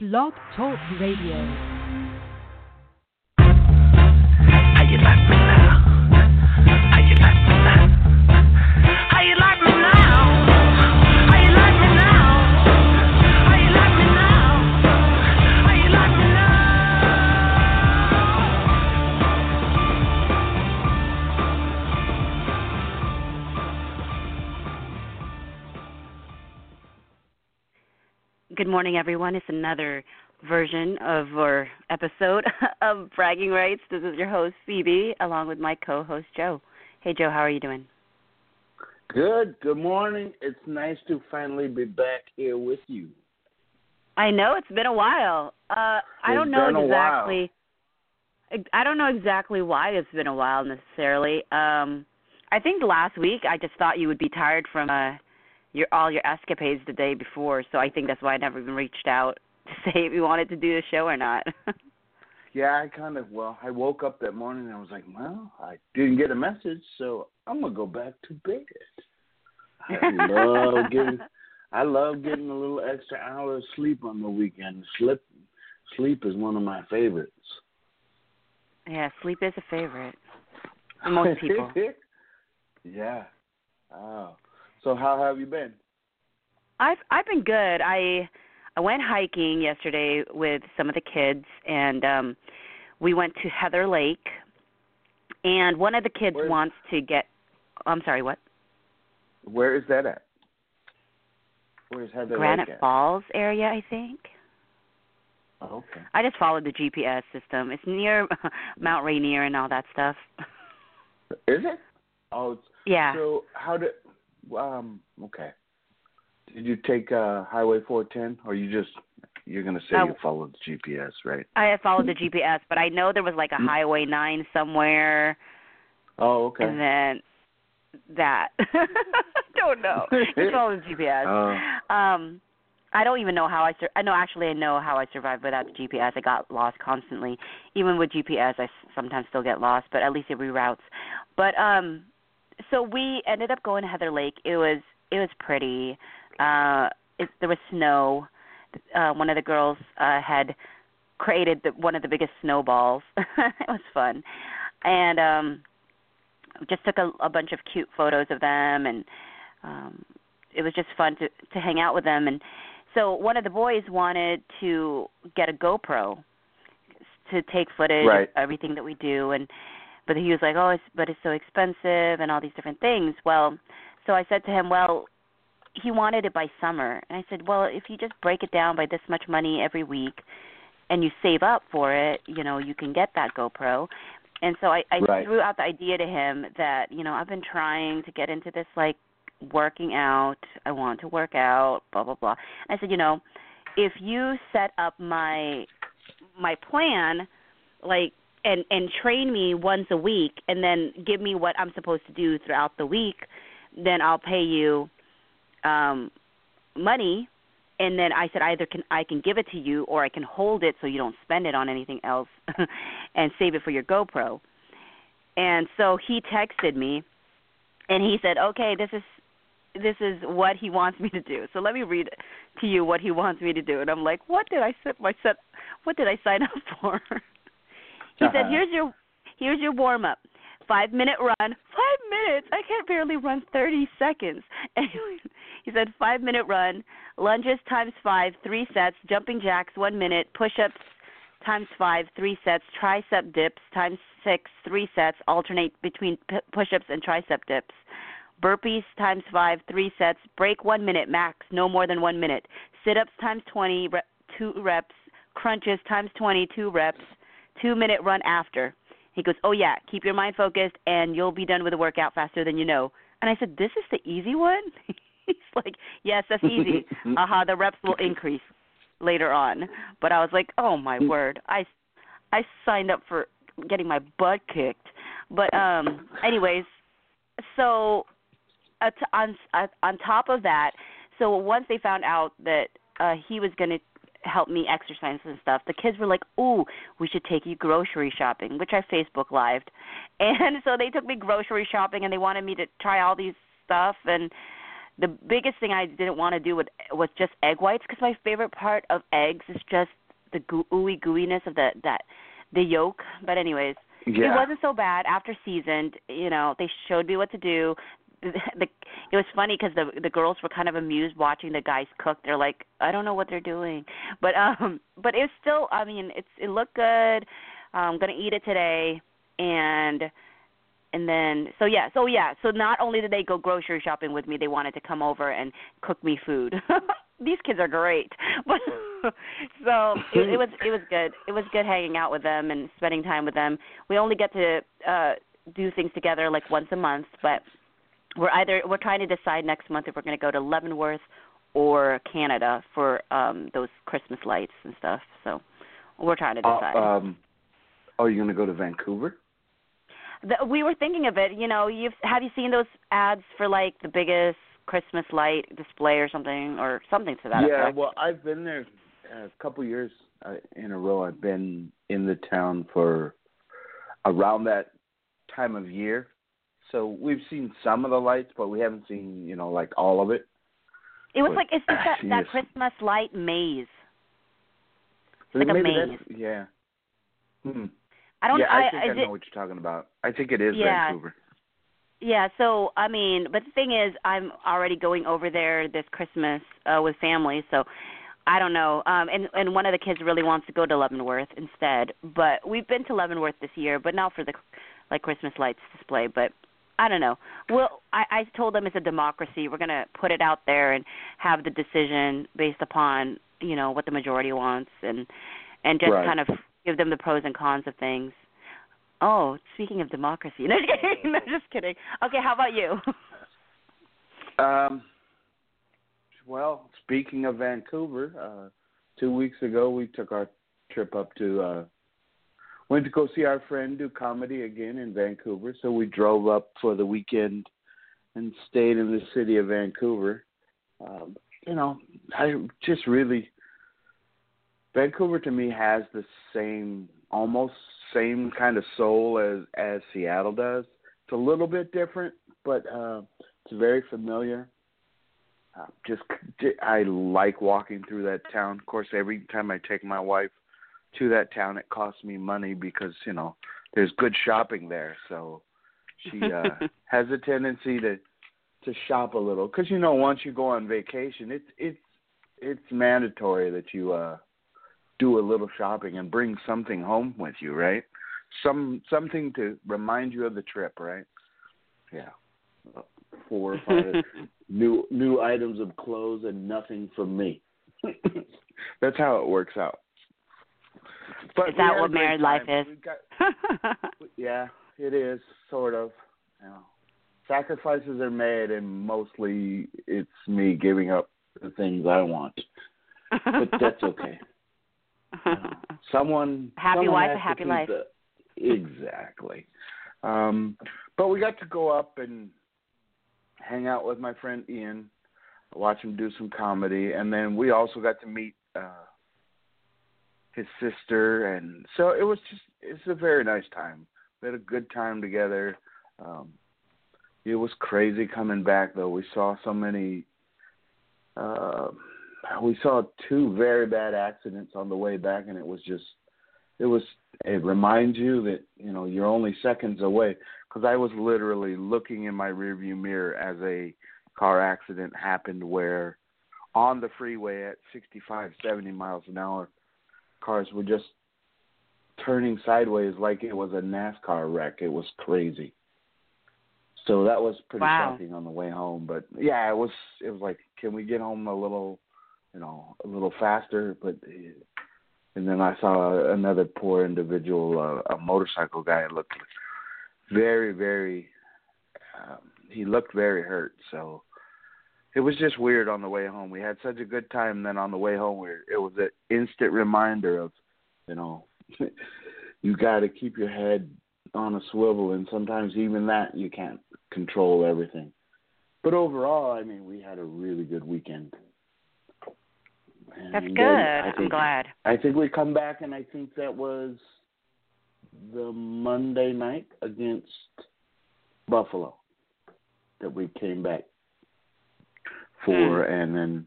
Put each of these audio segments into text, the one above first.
Blog Talk Radio. Good morning, everyone. It's another version of or episode of Bragging Rights. This is your host Phoebe, along with my co-host Joe. Hey, Joe, how are you doing? Good. Good morning. It's nice to finally be back here with you. I know it's been a while. Uh, I don't know exactly. I don't know exactly why it's been a while necessarily. Um, I think last week I just thought you would be tired from uh, your all your escapades the day before, so I think that's why I never even reached out to say if you wanted to do the show or not. Yeah, I kind of well, I woke up that morning and I was like, well, I didn't get a message, so I'm gonna go back to bed. I love getting, I love getting a little extra hour of sleep on the weekend. Sleep, sleep is one of my favorites. yeah, sleep is a favorite for most people. yeah. Oh. So how have you been? I've I've been good. I I went hiking yesterday with some of the kids and um we went to Heather Lake and one of the kids Where- wants to get I'm sorry, what? Where is that at? Where's Heather Granite Lake? Falls area, I think. Oh, okay. I just followed the GPS system. It's near Mount Rainier and all that stuff. Is it? Oh, it's, yeah. So how did? Um. Okay. Did you take uh, Highway 410, or you just you're gonna say Uh, you followed the GPS, right? I followed the GPS, but I know there was like a Highway 9 somewhere Oh, okay. and then that. don't know. It's all the GPS. Oh. Um, I don't even know how I. Sur- I know actually I know how I survived without the GPS. I got lost constantly. Even with GPS, I s- sometimes still get lost, but at least it reroutes. But um, so we ended up going to Heather Lake. It was it was pretty. Uh, it, there was snow. Uh, one of the girls uh, had created the, one of the biggest snowballs. it was fun, and um, just took a, a bunch of cute photos of them and um it was just fun to to hang out with them and so one of the boys wanted to get a GoPro to take footage Right. of everything that we do and but he was like oh it's but it's so expensive and all these different things well so I said to him well he wanted it by summer and I said well if you just break it down by this much money every week and you save up for it you know you can get that GoPro and so I, I Right. threw out the idea to him that you know I've been trying to get into this like working out. I want to work out. Blah blah blah. I said, you know, if you set up my my plan, like and and train me once a week, and then give me what I'm supposed to do throughout the week, then I'll pay you um money and then I said either can I can give it to you or I can hold it so you don't spend it on anything else and save it for your GoPro. And so he texted me and he said, "Okay, this is this is what he wants me to do. So let me read to you what he wants me to do." And I'm like, "What did I set my set what did I sign up for?" He said, Uh-huh. "Here's your here's your warm up. 5 minute run. 5 minutes. I can't barely run 30 seconds." Anyway, he said 5 minute run, lunges times 5, 3 sets, jumping jacks 1 minute, push-ups times 5, 3 sets, tricep dips times 6, 3 sets, alternate between p- push-ups and tricep dips. Burpees times 5, 3 sets, break 1 minute max, no more than 1 minute. Sit-ups times 20, rep, 2 reps, crunches times 20, 2 reps, 2 minute run after. He goes, "Oh yeah, keep your mind focused and you'll be done with the workout faster than you know." And I said, "This is the easy one?" He's like, "Yes, that's easy. Aha, the reps will increase later on." But I was like, "Oh my word. I I signed up for getting my butt kicked." But um anyways, so uh, t- on uh, on top of that, so once they found out that uh he was going to help me exercise and stuff, the kids were like, "Ooh, we should take you grocery shopping," which I Facebook lived. And so they took me grocery shopping and they wanted me to try all these stuff and the biggest thing I didn't want to do with, was just egg whites because my favorite part of eggs is just the goo- ooey gooiness of the that the yolk. But anyways, Yeah. it wasn't so bad after seasoned. You know, they showed me what to do. The, it was funny because the the girls were kind of amused watching the guys cook. They're like, I don't know what they're doing, but um, but it's still. I mean, it's it looked good. I'm gonna eat it today, and and then so yeah, so yeah, so not only did they go grocery shopping with me, they wanted to come over and cook me food. These kids are great, but so it, it was it was good. It was good hanging out with them and spending time with them. We only get to uh do things together like once a month, but we're either we're trying to decide next month if we're going to go to Leavenworth or Canada for um those Christmas lights and stuff. So we're trying to Uh, decide. um, oh, you're gonna go to Vancouver? the, we were thinking of it. You know, you've have you seen those ads for like the biggest Christmas light display or something or something to that yeah, effect? well, I've been there a couple years uh, in a row. I've been in the town for around that time of year. So we've seen some of the lights, but we haven't seen, you know, like all of it. it was but- like it's just that, that Christmas light maze. But like a maze. Yeah. Hmm. I don't. yeah, I, I, think I I, did- know what you're talking about. I think it is Yeah. Vancouver. Yeah, so I mean, but the thing is, I'm already going over there this Christmas uh, with family, so I don't know. Um, and and one of the kids really wants to go to Leavenworth instead, but we've been to Leavenworth this year, but not for the like Christmas lights display. But I don't know. Well, I, I told them it's a democracy. We're gonna put it out there and have the decision based upon you know what the majority wants, and and just Right. kind of give them the pros and cons of things. Oh, speaking of democracy, no, just kidding. No, just kidding. Okay, how about you? Um, well, speaking of Vancouver, uh, two weeks ago we took our trip up to uh, went to go see our friend do comedy again in Vancouver. So we drove up for the weekend and stayed in the city of Vancouver. Um, you know, I just really Vancouver to me has the same almost same kind of soul as as Seattle does. It's a little bit different, but uh it's very familiar. Uh, just I like walking through that town. Of course, every time I take my wife to that town, it costs me money because you know there's good shopping there. So she uh, has a tendency to to shop a little because you know once you go on vacation, it's it's it's mandatory that you uh do a little shopping and bring something home with you, right? Some something to remind you of the trip, right? Yeah four or five new new items of clothes and nothing from me. That's how it works out. But is that what married life time. is? Got- yeah, it is sort of. You know, sacrifices are made, and mostly it's me giving up the things I want. But that's okay. You know, someone Happy someone wife, has a to happy keep life. the- exactly. Um, but we got to go up and hang out with my friend Ian, watch him do some comedy, and then we also got to meet uh his sister and so it was just it's a very nice time. We had a good time together. Um it was crazy coming back though. We saw so many uh we saw two very bad accidents on the way back and it was just it was it reminds you that you know you're only seconds away because I was literally looking in my rearview mirror as a car accident happened where on the freeway at 65 70 miles an hour cars were just turning sideways like it was a NASCAR wreck it was crazy so that was pretty Wow. shocking on the way home but yeah it was it was like can we get home a little you know a little faster but and then I saw another poor individual, uh, a motorcycle guy, looked very, very. Um, he looked very hurt. So it was just weird on the way home. We had such a good time. Then on the way home, we it was an instant reminder of, you know, you got to keep your head on a swivel, and sometimes even that you can't control everything. But overall, I mean, we had a really good weekend. And That's good. I'm think- glad. I think we come back, and I think that was the Monday night against Buffalo that we came back. For, and then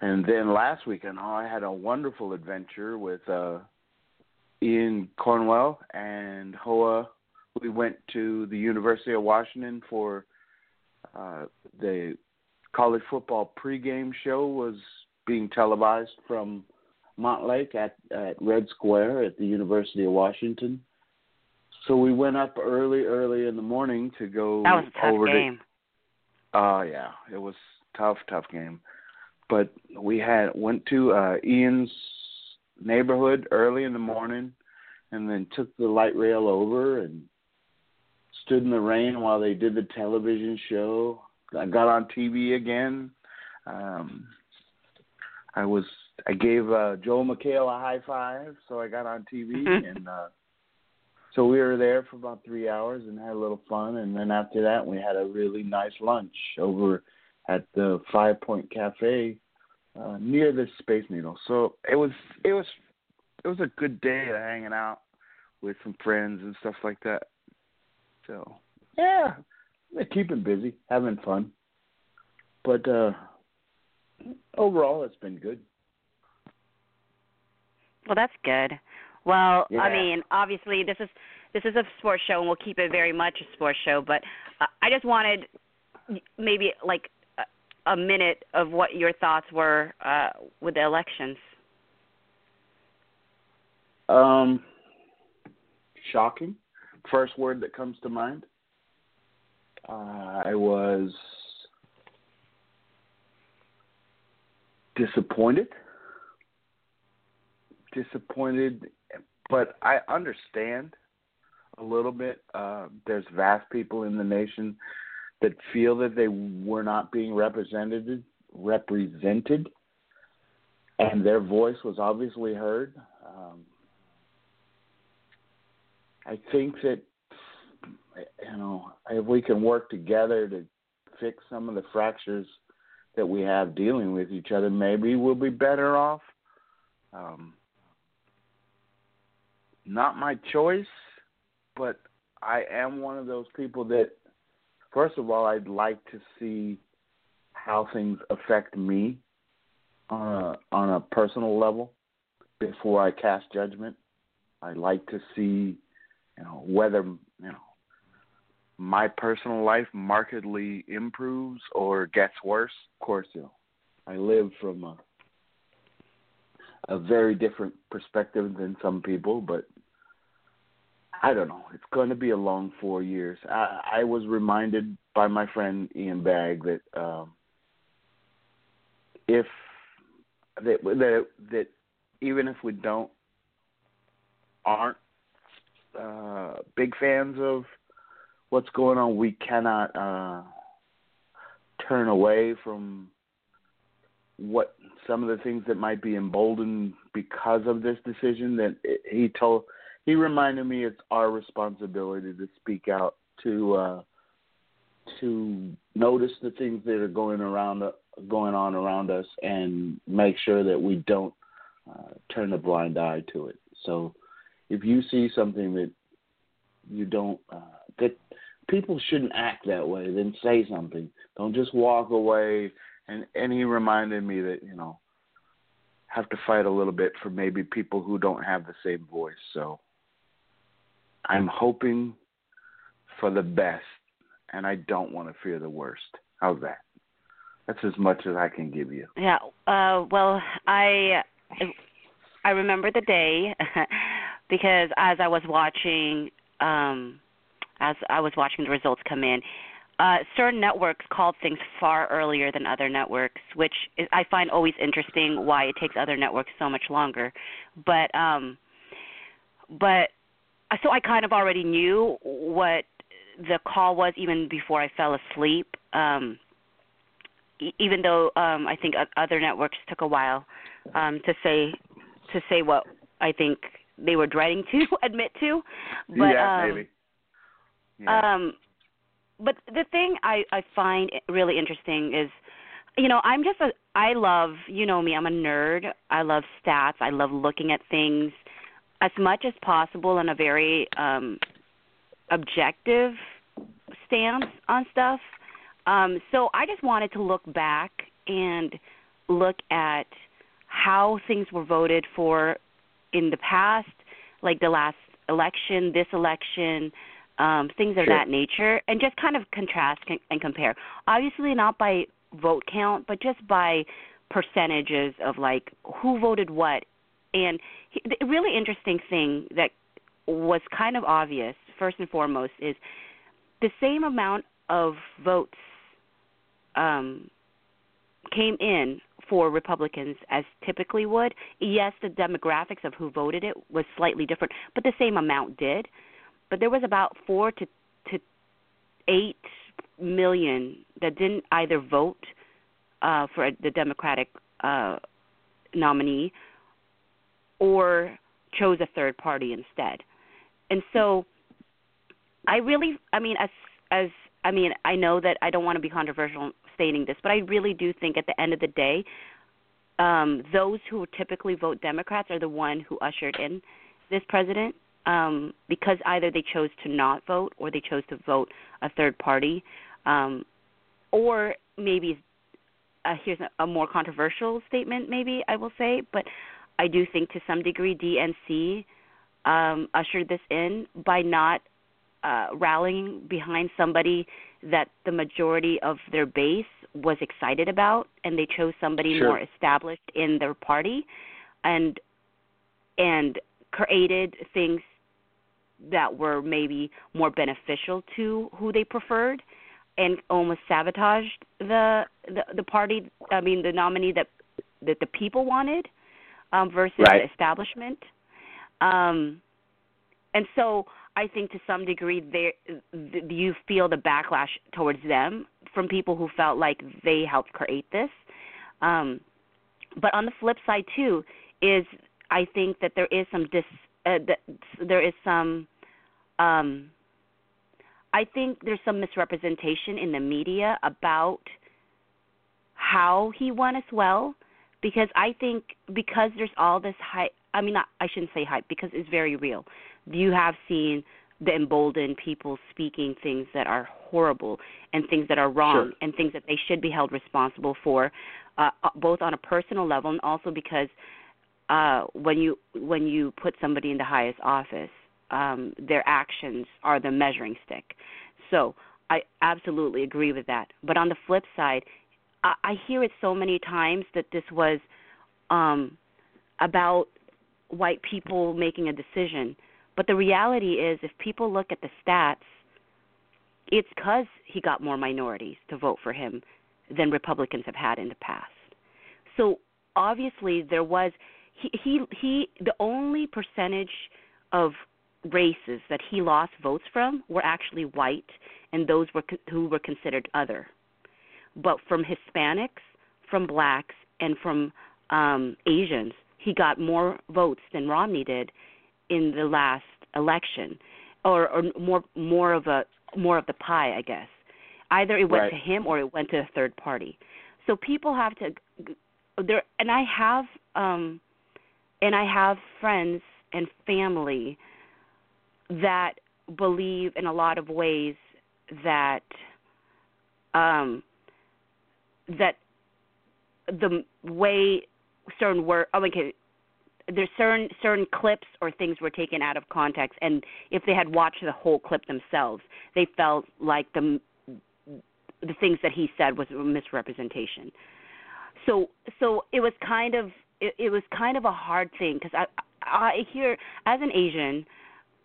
and then last weekend, oh, I had a wonderful adventure with uh Ian Cornwell and Hoa. We went to the University of Washington for uh the college football pregame show was being televised from Montlake at at Red Square at the University of Washington. So we went up early, early in the morning to go That was a tough over game. to. Oh yeah, it was tough, tough game. But we had went to uh Ian's neighborhood early in the morning, and then took the light rail over and stood in the rain while they did the television show. I got on TV again. Um I was I gave uh Joel McHale a high five, so I got on TV and uh so we were there for about three hours and had a little fun and then after that we had a really nice lunch over at the Five Point Cafe uh near the Space Needle. So it was it was it was a good day of hanging out with some friends and stuff like that. So yeah, keeping busy, having fun. But uh overall it's been good. Well, that's good. Well, I mean, obviously this is this is a sports show, and we'll keep it very much a sports show. But uh, I just wanted maybe like a, a minute of what your thoughts were uh, with the elections. Um shocking. First word that comes to mind. Uh, I was disappointed. Disappointed, but I understand a little bit. Uh, there's vast people in the nation that feel that they were not being represented, represented, and their voice was obviously heard. Um, I think that you know if we can work together to fix some of the fractures that we have dealing with each other, maybe we'll be better off. Um, not my choice, but I am one of those people that, first of all, I'd like to see how things affect me on a on a personal level before I cast judgment. I like to see, you know, whether you know my personal life markedly improves or gets worse. Of course, you know, I live from a a very different perspective than some people, but I don't know. It's going to be a long four years. I, I was reminded by my friend Ian Bagg that um, if that that that even if we don't aren't uh, big fans of what's going on, we cannot uh, turn away from what some of the things that might be emboldened because of this decision. That he told, he reminded me it's our responsibility to speak out, to uh, to notice the things that are going around, going on around us, and make sure that we don't uh, turn a blind eye to it. So, if you see something that you don't uh, that people shouldn't act that way, then say something. Don't just walk away. And and he reminded me that you know have to fight a little bit for maybe people who don't have the same voice. So I'm hoping for the best, and I don't want to fear the worst. How's that? That's as much as I can give you. Yeah. Uh, well, I I remember the day because as I was watching um as I was watching the results come in, uh, certain networks called things far earlier than other networks, which I find always interesting. Why it takes other networks so much longer, but um, but so I kind of already knew what the call was even before I fell asleep. Um, even though um, I think other networks took a while um, to say to say what I think they were dreading to admit to, but yeah, um, maybe. Yeah. um, but the thing I I find really interesting is, you know, I'm just a I love you know me. I'm a nerd. I love stats. I love looking at things as much as possible in a very um objective stance on stuff. Um, so I just wanted to look back and look at how things were voted for in the past, like the last election, this election, um, things of Sure. that nature, and just kind of contrast and, and compare. Obviously, not by vote count, but just by percentages of like who voted what. And he, the really interesting thing that was kind of obvious, first and foremost, is the same amount of votes um, came in for Republicans as typically would. Yes, the demographics of who voted it was slightly different, but the same amount did. But there was about four to to eight million that didn't either vote uh, for the Democratic uh, nominee or chose a third party instead. And so, I really, I mean, as as I mean, I know that I don't want to be controversial stating this, but I really do think at the end of the day, um, those who typically vote Democrats are the one who ushered in this president um, because either they chose to not vote or they chose to vote a third party, um, or maybe uh, here's a, a more controversial statement, maybe I will say, but I do think to some degree DNC um, ushered this in by not uh, rallying behind somebody that the majority of their base was excited about, and they chose somebody Sure. more established in their party, and and created things that were maybe more beneficial to who they preferred, and almost sabotaged the the, the party. I mean, the nominee that that the people wanted um, versus Right. the establishment. Um, and so I think to some degree there th- you feel the backlash towards them from people who felt like they helped create this. Um, but on the flip side too is I think that there is some dis uh, that there is some um, I think there's some misrepresentation in the media about how he won as well because I think because there's all this hype I mean not, I shouldn't say hype because it's very real. You have seen the emboldened people speaking things that are horrible and things that are wrong Sure. and things that they should be held responsible for uh, both on a personal level and also because uh, when you when you put somebody in the highest office, um, their actions are the measuring stick. So I absolutely agree with that. But on the flip side, I, I hear it so many times that this was um, about white people making a decision. But the reality is, if people look at the stats, it's because he got more minorities to vote for him than Republicans have had in the past. So obviously, there was he he he the only percentage of races that he lost votes from were actually white, and those were who were considered other. But from Hispanics, from blacks, and from um, Asians, he got more votes than Romney did in the last election, or, or more more of a more of the pie, I guess. Either it went Right. to him or it went to a third party. So people have to there, and I have um, and I have friends and family that believe in a lot of ways that um that the way certain word oh okay there's certain certain clips or things were taken out of context and if they had watched the whole clip themselves they felt like the the things that he said was a misrepresentation. So so it was kind of it, it was kind of a hard thing because i i hear as an asian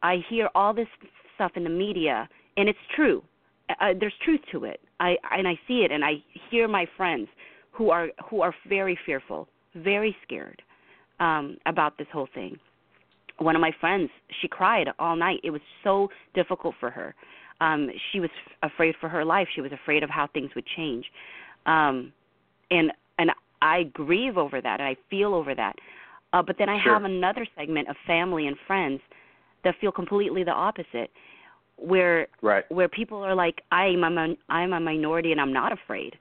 i hear all this stuff in the media and it's true. Uh, there's truth to it i and i see it and i hear my friends who are who are very fearful very scared um about this whole thing. One of my friends she cried all night. It was so difficult for her. Um she was f- afraid for her life. She was afraid of how things would change. Um and and i grieve over that and i feel over that. Uh but then i Sure. have another segment of family and friends that feel completely the opposite where Right. where people are like i'm a i'm a minority and i'm not afraid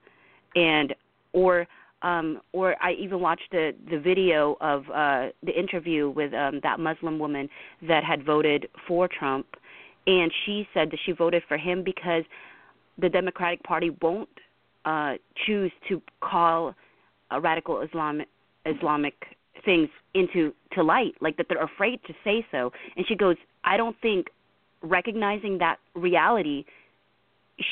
and or um or i even watched the the video of uh the interview with um that muslim woman that had voted for trump and she said that she voted for him because the Democratic Party won't uh, choose to call a radical Islamic Islamic things into to light, like that they're afraid to say so. And she goes, I don't think recognizing that reality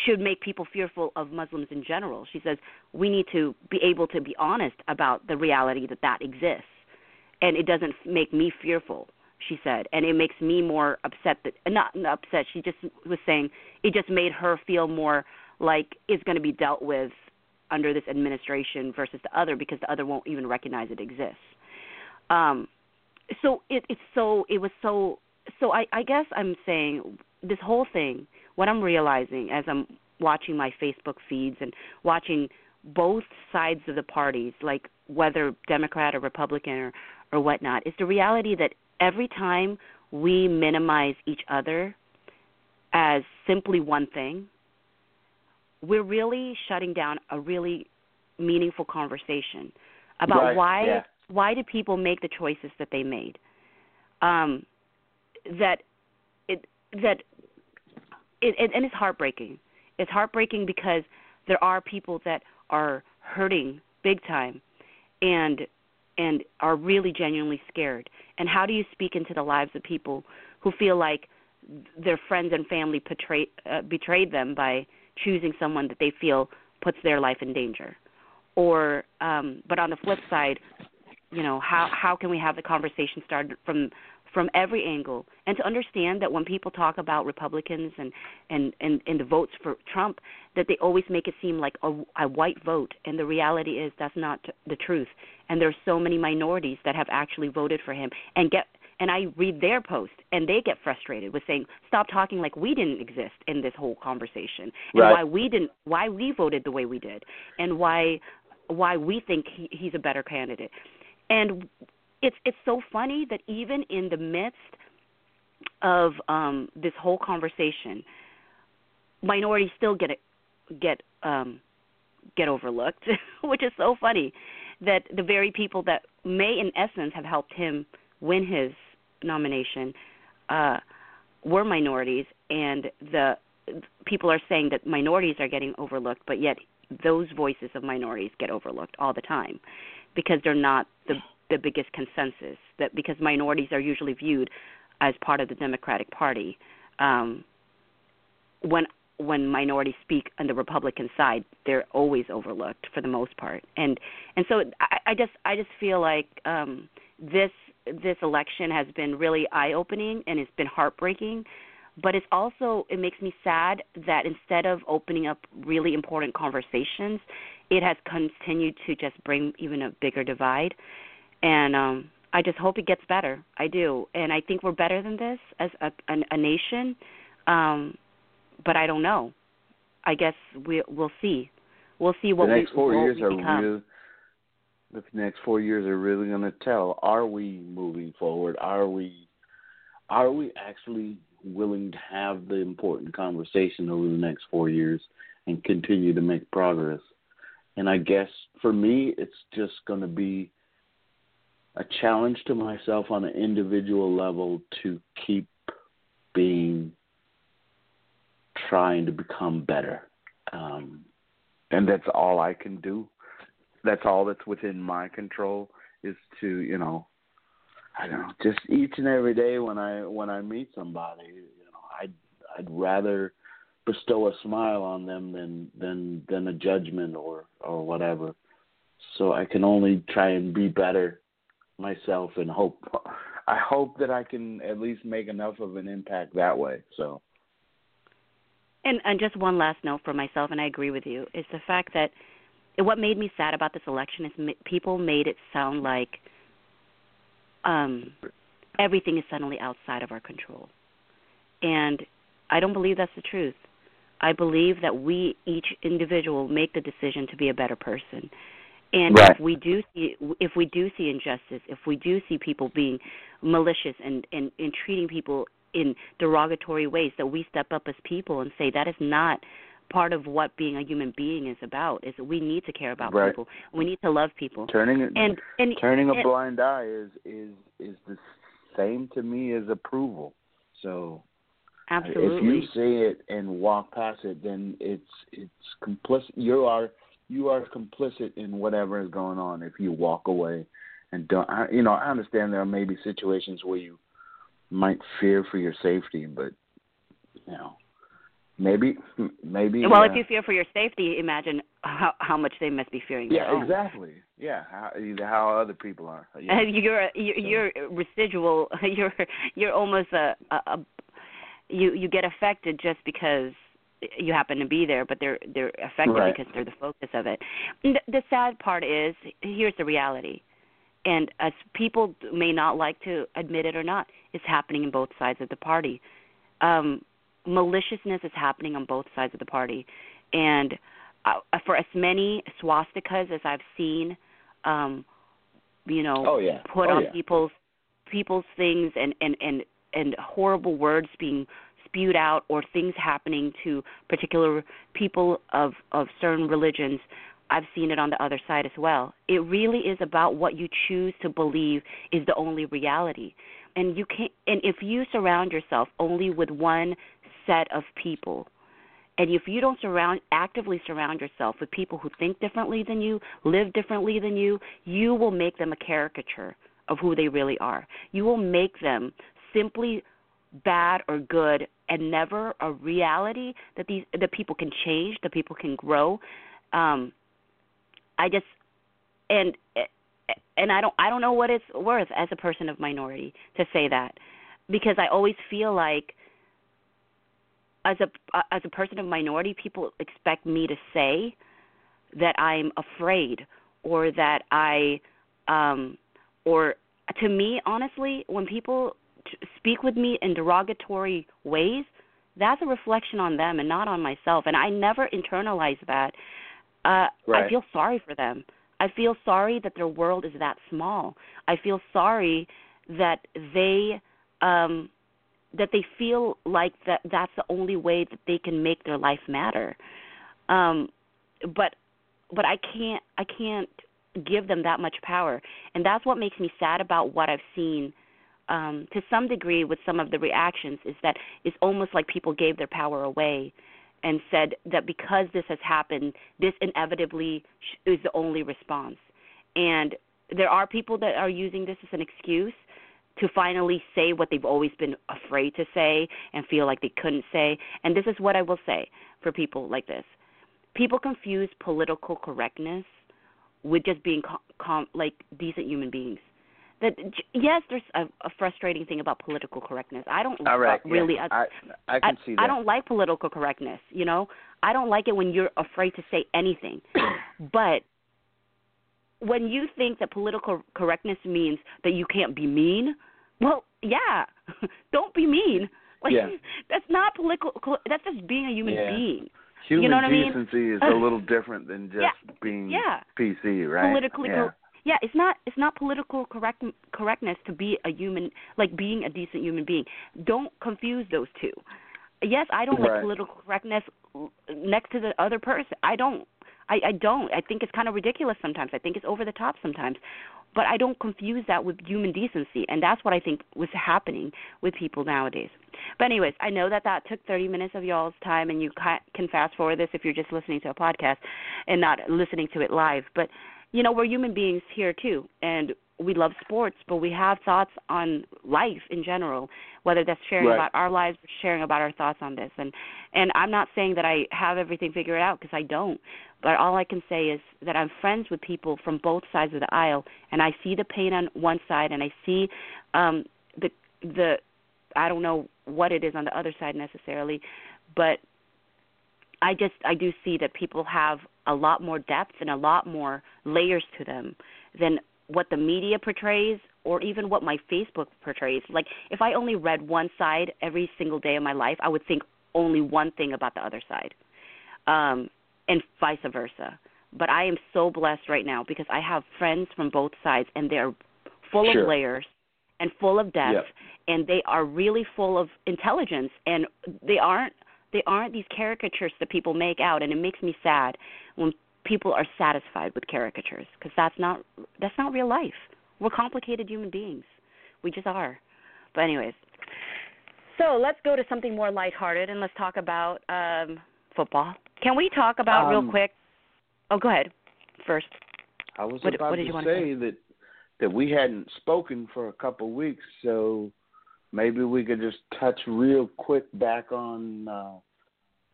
should make people fearful of Muslims in general. She says we need to be able to be honest about the reality that that exists, and it doesn't make me fearful. She said, and it makes me more upset that not, upset. She just was saying it just made her feel more like it's going to be dealt with under this administration versus the other because the other won't even recognize it exists. Um, so it, it's so it was so so I, I guess I'm saying this whole thing. What I'm realizing as I'm watching my Facebook feeds and watching both sides of the parties, like whether Democrat or Republican or or whatnot, is the reality that every time we minimize each other as simply one thing, we're really shutting down a really meaningful conversation about Right, why yeah. why did people make the choices that they made. Um, that it that it, it and it's heartbreaking. It's heartbreaking because there are people that are hurting big time, and and are really genuinely scared. And how do you speak into the lives of people who feel like their friends and family betrayed uh, betrayed them by choosing someone that they feel puts their life in danger? Or um, but on the flip side, you know how how can we have the conversation started from from every angle. And to understand that when people talk about republicans and and and, and the votes for trump that they always make it seem like a, a white vote. And the reality is that's not the truth. And there's so many minorities that have actually voted for him. And get and I read their post and they get frustrated with saying stop talking like we didn't exist in this whole conversation. And Right. why we didn't why we voted the way we did. And why why we think he, he's a better candidate. And it's it's so funny that even in the midst of um this whole conversation minorities still get get um get overlooked which is so funny that the very people that may in essence have helped him win his nomination uh were minorities. And the people are saying that minorities are getting overlooked but yet those voices of minorities get overlooked all the time because they're not the the biggest consensus that because minorities are usually viewed as part of the Democratic Party um when when minorities speak on the Republican side they're always overlooked for the most part. And and so I, I just I just feel like um this this election has been really eye opening and it's been heartbreaking but it's also it makes me sad that instead of opening up really important conversations it has continued to just bring even a bigger divide and um i just hope it gets better i do and i think we're better than this as a a, a nation um but i don't know i guess we we'll see we'll see what the next we, four years are become. real. The next four years are really going to tell: Are we moving forward? Are we? Are we actually willing to have the important conversation over the next four years and continue to make progress? And I guess for me, it's just going to be a challenge to myself on an individual level to keep being trying to become better. Um, and that's all I can do. That's all that's within my control is to, you know, I don't know, just each and every day when I when I meet somebody, you know, I'd I'd rather bestow a smile on them than than than a judgment or or whatever. So I can only try and be better myself and hope I hope that I can at least make enough of an impact that way. So And and just one last note for myself, and I agree with you, is the fact that what made me sad about this election is people made it sound like um, everything is suddenly outside of our control, and I don't believe that's the truth. I believe that we each individual make the decision to be a better person. And Right. if we do see if we do see injustice, if we do see people being malicious and, and, and treating people in derogatory ways, that we step up as people and say that is not part of what being a human being is about. Is that we need to care about Right. people. We need to love people. turning And and turning a and- blind eye is is is the same to me as approval. So Absolutely. If you say it and walk past it, then it's it's complicit. You are you are complicit in whatever is going on. If you walk away and don't, I, you know, I understand there may be situations where you might fear for your safety, but you know, maybe maybe. well, uh, if you fear for your safety, imagine how how much they must be fearing yeah, exactly. Yeah, how, either how other people are. Yeah. And you're you're, you're residual. You're you're almost a, a, a you you get affected just because you happen to be there, but they're they're affected Right. because they're the focus of it. The, the sad part is here's the reality, and as people may not like to admit it or not, it's happening in both sides of the party. Um, maliciousness is happening on both sides of the party, and uh, for as many swastikas as I've seen, um, you know, Oh, yeah. put Oh, on yeah. people's people's things and and and and horrible words being spewed out or things happening to particular people of of certain religions I've seen it on the other side as well. It really is about what you choose to believe is the only reality. And you can and if you surround yourself only with one set of people and if you don't surround actively surround yourself with people who think differently than you, live differently than you, you will make them a caricature of who they really are. You will make them simply bad or good and never a reality that these that people can change, that people can grow. Um I just and and I don't I don't know what it's worth as a person of minority to say that because I always feel like as a as a person of minority people expect me to say that I'm afraid or that I um or to me honestly when people speak with me in derogatory ways that's a reflection on them and not on myself and I never internalize that. Uh Right. I feel sorry for them. I feel sorry that their world is that small. I feel sorry that they um that they feel like that that's the only way that they can make their life matter. Um but but I can't I can't give them that much power. And that's what makes me sad about what I've seen um to some degree with some of the reactions is that it's almost like people gave their power away and said that because this has happened this inevitably is the only response and there are people that are using this as an excuse to finally say what they've always been afraid to say and feel like they couldn't say. And this is what I will say for people like this. People confuse political correctness with just being com- com- like decent human beings. That yes, there's a, a frustrating thing about political correctness. I don't All right. uh, really yeah. I I can see that. I don't like political correctness, you know. I don't like it when you're afraid to say anything. but when you think that political correctness means that you can't be mean, well, yeah, don't be mean. Like Yeah. that's not political. That's just being a human Yeah. being. Human know what I mean? decency is a little different than just Yeah. being Yeah. PC, right? Politically yeah. Yeah, it's not it's not political correct correctness to be a human like being a decent human being. Don't confuse those two. Yes, I don't Right. like political correctness next to the other person. I don't. I, I don't. I think it's kind of ridiculous sometimes. I think it's over the top sometimes. But I don't confuse that with human decency, and that's what I think was happening with people nowadays. But anyways, I know that that took 30 minutes of y'all's time, and you can fast forward this if you're just listening to a podcast and not listening to it live. But you know, we're human beings here too, and we love sports, but we have thoughts on life in general, whether that's sharing Right. about our lives or sharing about our thoughts on this. And and I'm not saying that I have everything figured out because I don't. But all I can say is that I'm friends with people from both sides of the aisle, and I see the pain on one side, and I see um, the the I don't know what it is on the other side necessarily, but I just I do see that people have a lot more depth and a lot more layers to them than what the media portrays or even what my Facebook portrays. Like if I only read one side every single day of my life, I would think only one thing about the other side. Um and vice versa. But I am so blessed right now because I have friends from both sides and they're full Sure. of layers and full of depth Yep. and they are really full of intelligence and they aren't they aren't these caricatures that people make out and it makes me sad when people are satisfied with caricatures because that's not that's not real life we're complicated human beings we just are but anyways So let's go to something more lighthearted and let's talk about um, football. Can we talk about real Um, quick? Oh, go ahead first. I was What- about what to you wanna say that that we hadn't spoken for a couple of weeks, so maybe we could just touch real quick back on uh,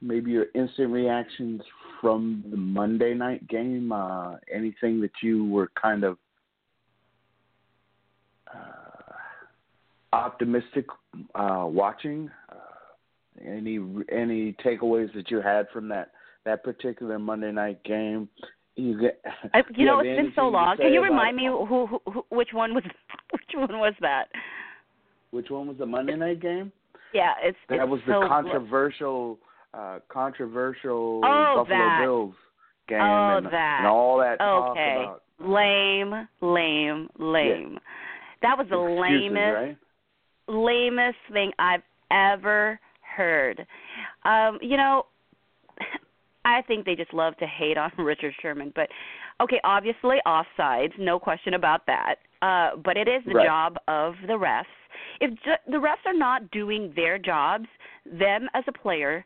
maybe your instant reactions from the Monday night game. Uh, anything that you were kind of uh, optimistic uh, watching? Uh, any any takeaways that you had from that that particular Monday night game? You get, I, do you know, it's been so long. Can you remind me who, who, who which one was which one was that? Which one was the Monday night game? Yeah, it's That it's was so the controversial, uh controversial Oh, Buffalo that. Bills game Oh, and, that. and all that talk Okay. about lame, lame, lame. That was the excuses, lamest right? lamest thing I've ever heard. Um, you know, I think they just love to hate on Richard Sherman, but okay, obviously offsides, no question about that. Uh, but it is the Right. job of the refs. If ju- the refs are not doing their jobs, them as a player,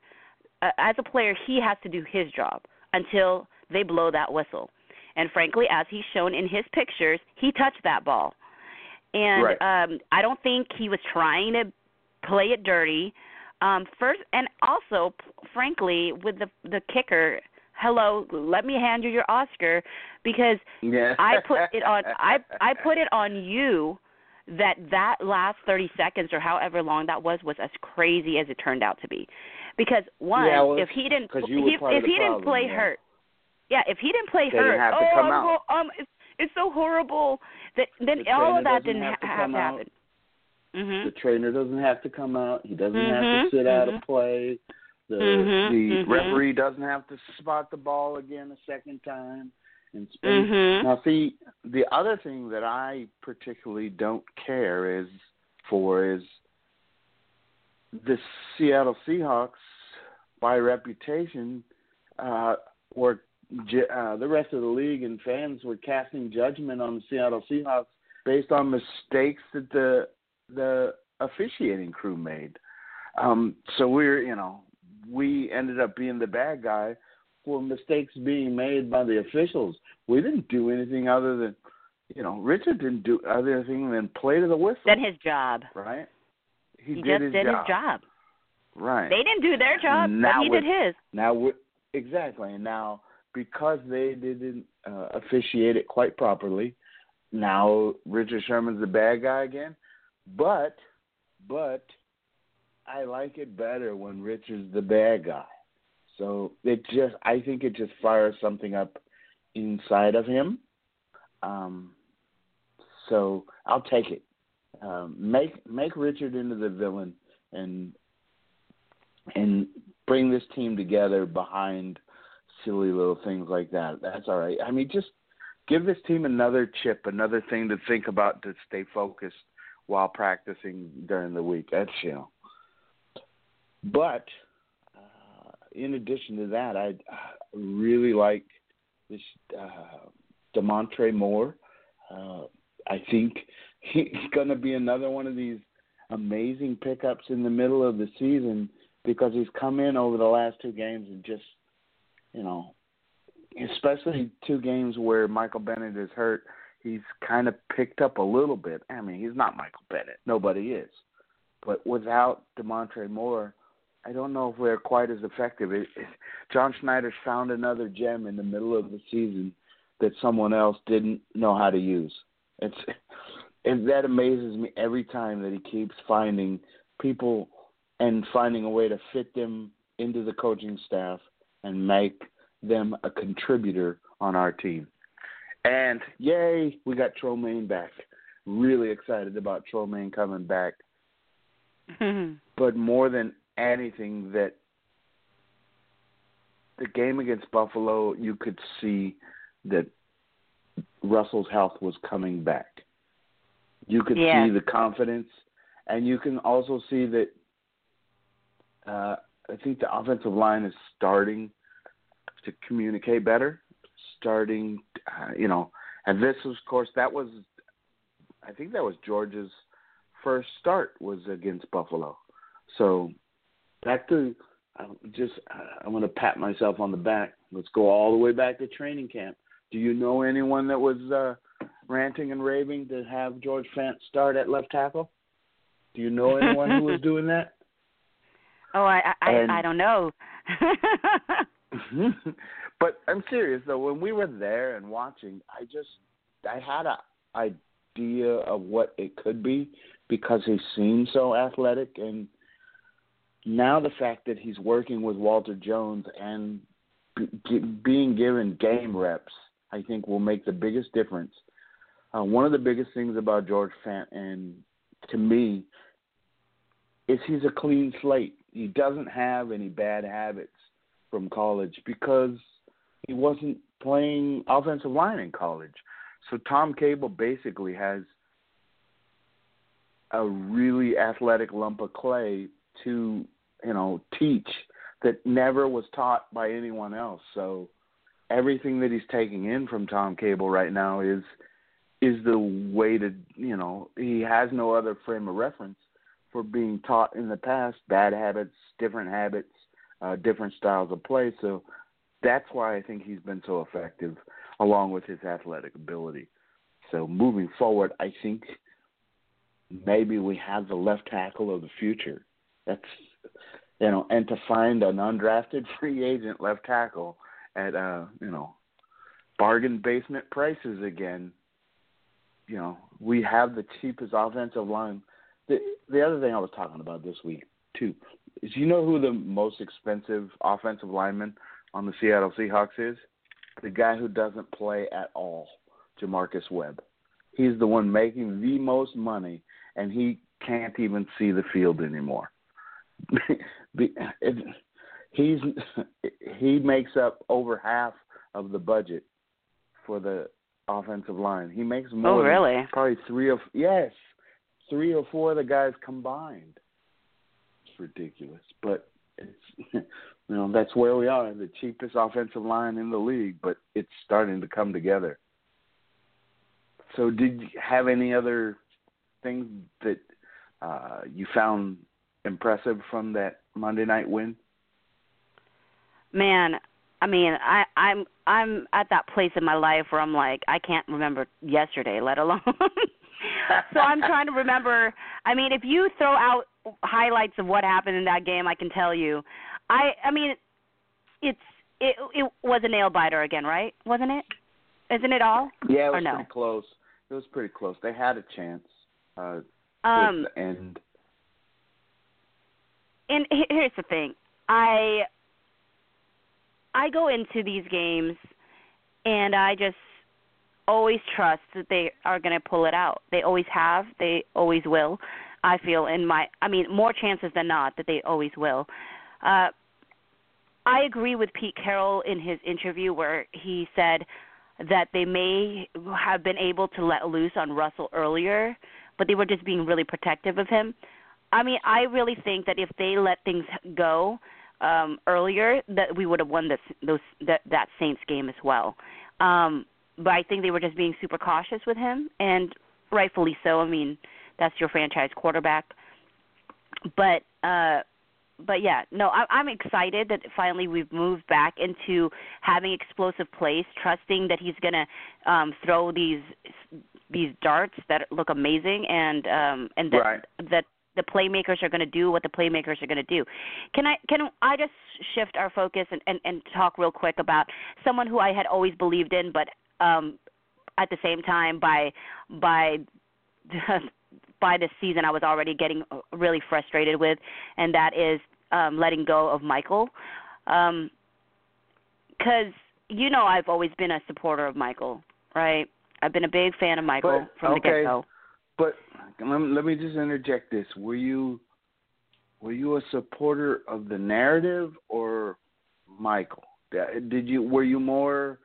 uh, as a player, he has to do his job until they blow that whistle. And frankly, as he's shown in his pictures, he touched that ball. And Right. um I don't think he was trying to play it dirty. Um first and also p- frankly with the the kicker, hello, let me hand you your Oscar because Yeah. I put it on I I put it on you that that last 30 seconds or however long that was was as crazy as it turned out to be. Because one, Yeah, well, if he didn't he, if he didn't play yeah. hurt. Yeah, if he didn't play They hurt, didn't oh, I'm out. ho- um it's, it's so horrible that then The all of that didn't have to ha- have to out. happen. Mhm. the trainer doesn't have to come out. He doesn't have Mhm, to sit out mhm. of play. The Mhm, the referee doesn't have to spot the ball again a second time and spin. Mhm. Now, see, the other thing that I particularly don't care is for is the Seattle Seahawks, by reputation, uh, were uh, the rest of the league and fans were casting judgment on the Seattle Seahawks based on mistakes that the the officiating crew made. Um, so we're, you know, we ended up being the bad guy for mistakes being made by the officials. We didn't do anything other than, you know, Richard didn't do other thing than play to the whistle. Did his job. right? He, He, did just his did job. his job. Right. They didn't do their job, Now but he with- did his. Now, we exactly. And now, because they didn't uh, officiate it quite properly, now Richard Sherman's the bad guy again. But, but, I like it better when Richard's the bad guy. So it just, I think it just fires something up inside of him. Um, so I'll take it. Um, make make Richard into the villain and and bring this team together behind silly little things like that. That's all right. I mean, just give this team another chip, another thing to think about to stay focused while practicing during the week. That's you know. But in addition to that, I really like this uh, Damontre Moore. Uh, I think he's going to be another one of these amazing pickups in the middle of the season because he's come in over the last two games and just, you know, especially two games where Michael Bennett is hurt, he's kind of picked up a little bit. I mean, he's not Michael Bennett. Nobody is. But without Damontre Moore, I don't know if we're quite as effective. It, it, John Schneider's found another gem in the middle of the season that someone else didn't know how to use. It's and that amazes me every time that he keeps finding people and finding a way to fit them into the coaching staff and make them a contributor on our team. And yay, we got Troymaine back. Really excited about Troymaine coming back. But more than anything, that the game against Buffalo, you could see that Russell's health was coming back. You could Yeah. see the confidence, and you can also see that. Uh, I think the offensive line is starting to communicate better. Starting, uh, you know, and this was, of course, that was, I think that was George's first start was against Buffalo. So back to I just I want to pat myself on the back. Let's go all the way back to training camp. Do you know anyone that was uh, ranting and raving to have George Fant start at left tackle? Do you know anyone who was doing that? Oh, I I, And- I don't know. but I'm serious though. When we were there and watching, I just I had a idea of what it could be because he seemed so athletic, and now the fact that he's working with Walter Jones and be, being given game reps, I think will make the biggest difference. Uh, one of the biggest things about George Fant, to me, is he's a clean slate. He doesn't have any bad habits from college because he wasn't playing offensive line in college. So Tom Cable basically has a really athletic lump of clay to, you know, teach that never was taught by anyone else. So everything that he's taking in from Tom Cable right now is is the way to, you know, he has no other frame of reference for being taught in the past bad habits, different habits, uh, different styles of play. So that's why I think he's been so effective, along with his athletic ability. So moving forward, I think maybe we have the left tackle of the future. That's you know, and to find an undrafted free agent left tackle at uh, you know, bargain basement prices again. You know, we have the cheapest offensive line. The the other thing I was talking about this week too is you know who the most expensive offensive lineman on the Seattle Seahawks is? The guy who doesn't play at all, J'Marcus Webb. He's the one making the most money, and he can't even see the field anymore. He's he makes up over half of the budget for the offensive line. He makes more. Oh, really? Probably three or yes, three or four of the guys combined. It's ridiculous, but it's you know that's where we are, the cheapest offensive line in the league, but it's starting to come together. So, did you have any other things that uh, you found impressive from that Monday night win? Man, I mean, I I'm I'm at that place in my life where I'm like I can't remember yesterday, let alone. so I'm trying to remember. I mean, if you throw out highlights of what happened in that game, I can tell you. I I mean, it's it it was a nail biter again, right? Wasn't it? Isn't it all? Yeah, it Or was no? pretty close. It was pretty close. They had a chance uh, Um, end. And here's the thing. I i go into these games and i just always trust that they are going to pull it out. They always have. They always will i feel in my i mean more chances than not that they always will. Uh i agree with pete carroll in his interview where he said that they may have been able to let loose on russell earlier but they were just being really protective of him I mean, I really think that if they let things go um earlier, that we would have won this those that that Saints game as well. Um but I think they were just being super cautious with him and rightfully so. I mean, that's your franchise quarterback. But uh but yeah, no, I, I'm excited that finally we've moved back into having explosive plays, trusting that he's gonna um, throw these these darts that look amazing, and um, and that Right. that the playmakers are going to do what the playmakers are going to do. Can I can I just shift our focus and, and and talk real quick about someone who I had always believed in, but um, at the same time by by by this season I was already getting really frustrated with, and that is um, letting go of Michael, because you know I've always been a supporter of Michael, right? I've been a big fan of Michael But, from the okay. get go. But let me, just interject this: Were you were you a supporter of the narrative or Michael? Did you were you more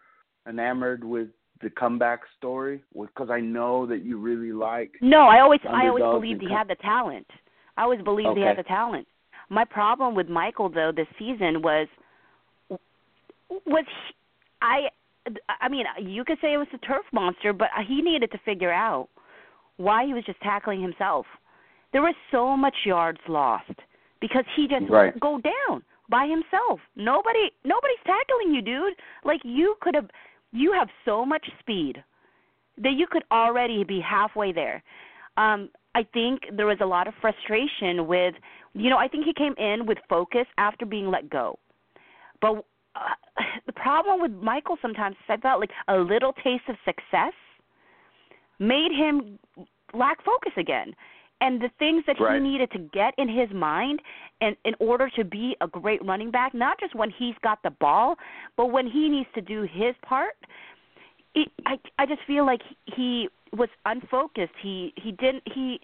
enamored with the comeback story? Because I know that you really like. No, I always I always believed he had the talent. I always believed he had the talent. My problem with Michael though this season was was he, I I mean you could say it was the turf monster, but he needed to figure out why he was just tackling himself. There was so much yards lost because he just Right. won't go down by himself. Nobody nobody's tackling you, dude. Like you could have you have so much speed that you could already be halfway there. Um I think there was a lot of frustration with you know, I think he came in with focus after being let go. But uh, the problem with Michael sometimes is I felt like a little taste of success made him lack focus again. And the things that Right. he needed to get in his mind and in order to be a great running back, not just when he's got the ball, but when he needs to do his part, it, I I just feel like he was unfocused. He he didn't he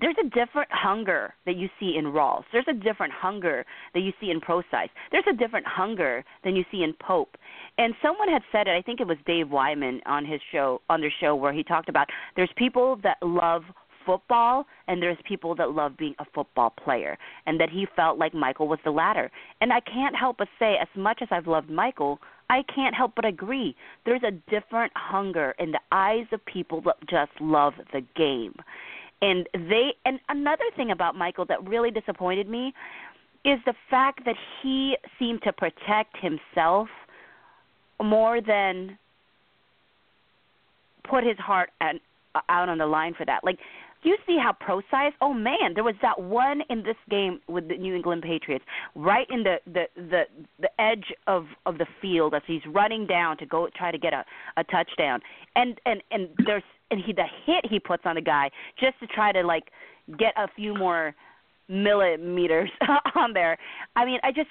there's a different hunger that you see in Rawls. There's a different hunger that you see in Prosise. There's a different hunger than you see in Pope. And someone had said it. I think it was Dave Wyman on his show on their show where he talked about there's people that love football and there's people that love being a football player and that he felt like Michael was the latter. And I can't help but say as much as I've loved Michael, I can't help but agree. There's a different hunger in the eyes of people that just love the game and they and another thing about Michael that really disappointed me is the fact that he seemed to protect himself more than put his heart and uh, out on the line for that. Like you see how Prosise? Oh man, there was that one in this game with the New England Patriots, right in the the the the edge of of the field as he's running down to go try to get a a touchdown. And and and there's and he the hit he puts on the guy just to try to like get a few more millimeters on there. I mean, I just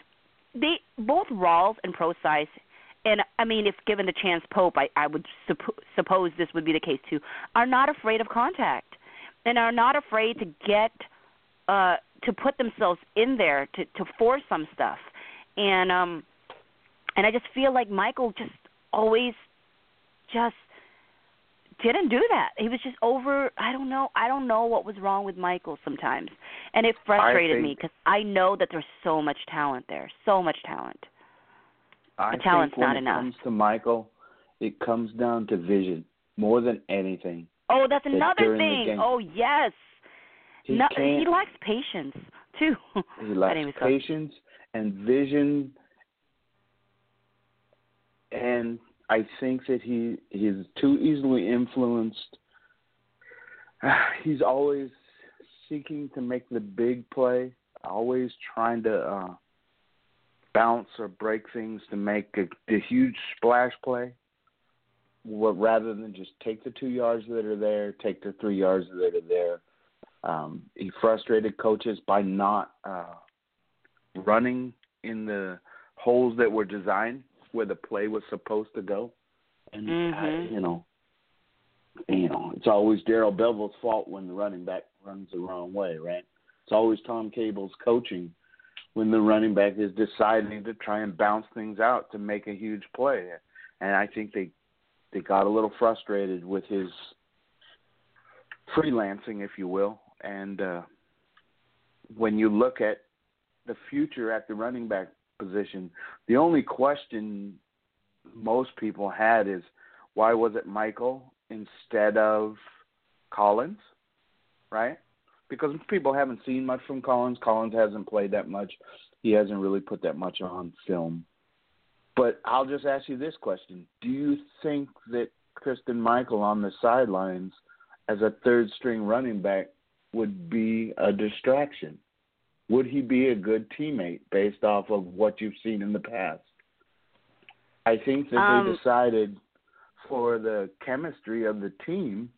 they both Rawls and Prosise and I mean, if given the chance, Pope, I, I would suppo- suppose this would be the case too, are not afraid of contact and are not afraid to get uh to put themselves in there to to force some stuff. And um and I just feel like Michael just always just didn't do that. He was just over I don't know, I don't know what was wrong with Michael sometimes. And it frustrated me cuz I know that there's so much talent there, so much talent. I The talent's think when not it enough. comes to Michael, it comes down to vision more than anything. Oh, that's another thing. Oh, yes. He no, he lacks patience too. He lacks patience and vision, and I think that he he's too easily influenced. He's always seeking to make the big play, always trying to uh, bounce or break things to make a, the huge splash play. What rather than just take the two yards that are there, take the three yards that are there. Um, he frustrated coaches by not uh, running in the holes that were designed where the play was supposed to go. And I, Mhm. you know, you know, it's always Darrell Bevell's fault when the running back runs the wrong way, right? It's always Tom Cable's coaching when the running back is deciding to try and bounce things out to make a huge play. And I think they they got a little frustrated with his freelancing, if you will. And uh, when you look at the future at the running back position, the only question most people had is why was it Michael instead of Collins, right? Because people haven't seen much from Collins. Collins hasn't played that much. He hasn't really put that much on film. But I'll just ask you this question. Do you think that Christine Michael on the sidelines as a third string running back would be a distraction? Would he be a good teammate based off of what you've seen in the past? I think that Um, they decided for the chemistry of the team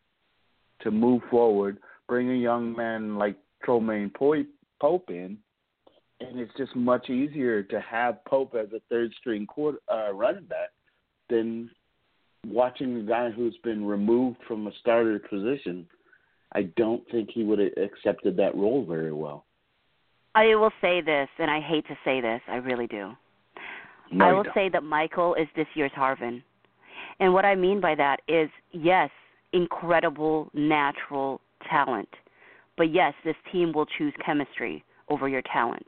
to move forward, bring a young man like Troymaine Pope in, and it's just much easier to have Pope as a third string quarter, uh, running back than watching a guy who's been removed from a starter position. I don't think he would have accepted that role very well. I will say this, and I hate to say this, I really do. No, I will say that Michael is this year's Harvin. And what I mean by that is, yes, incredible natural talent. But yes, this team will choose chemistry over your talent.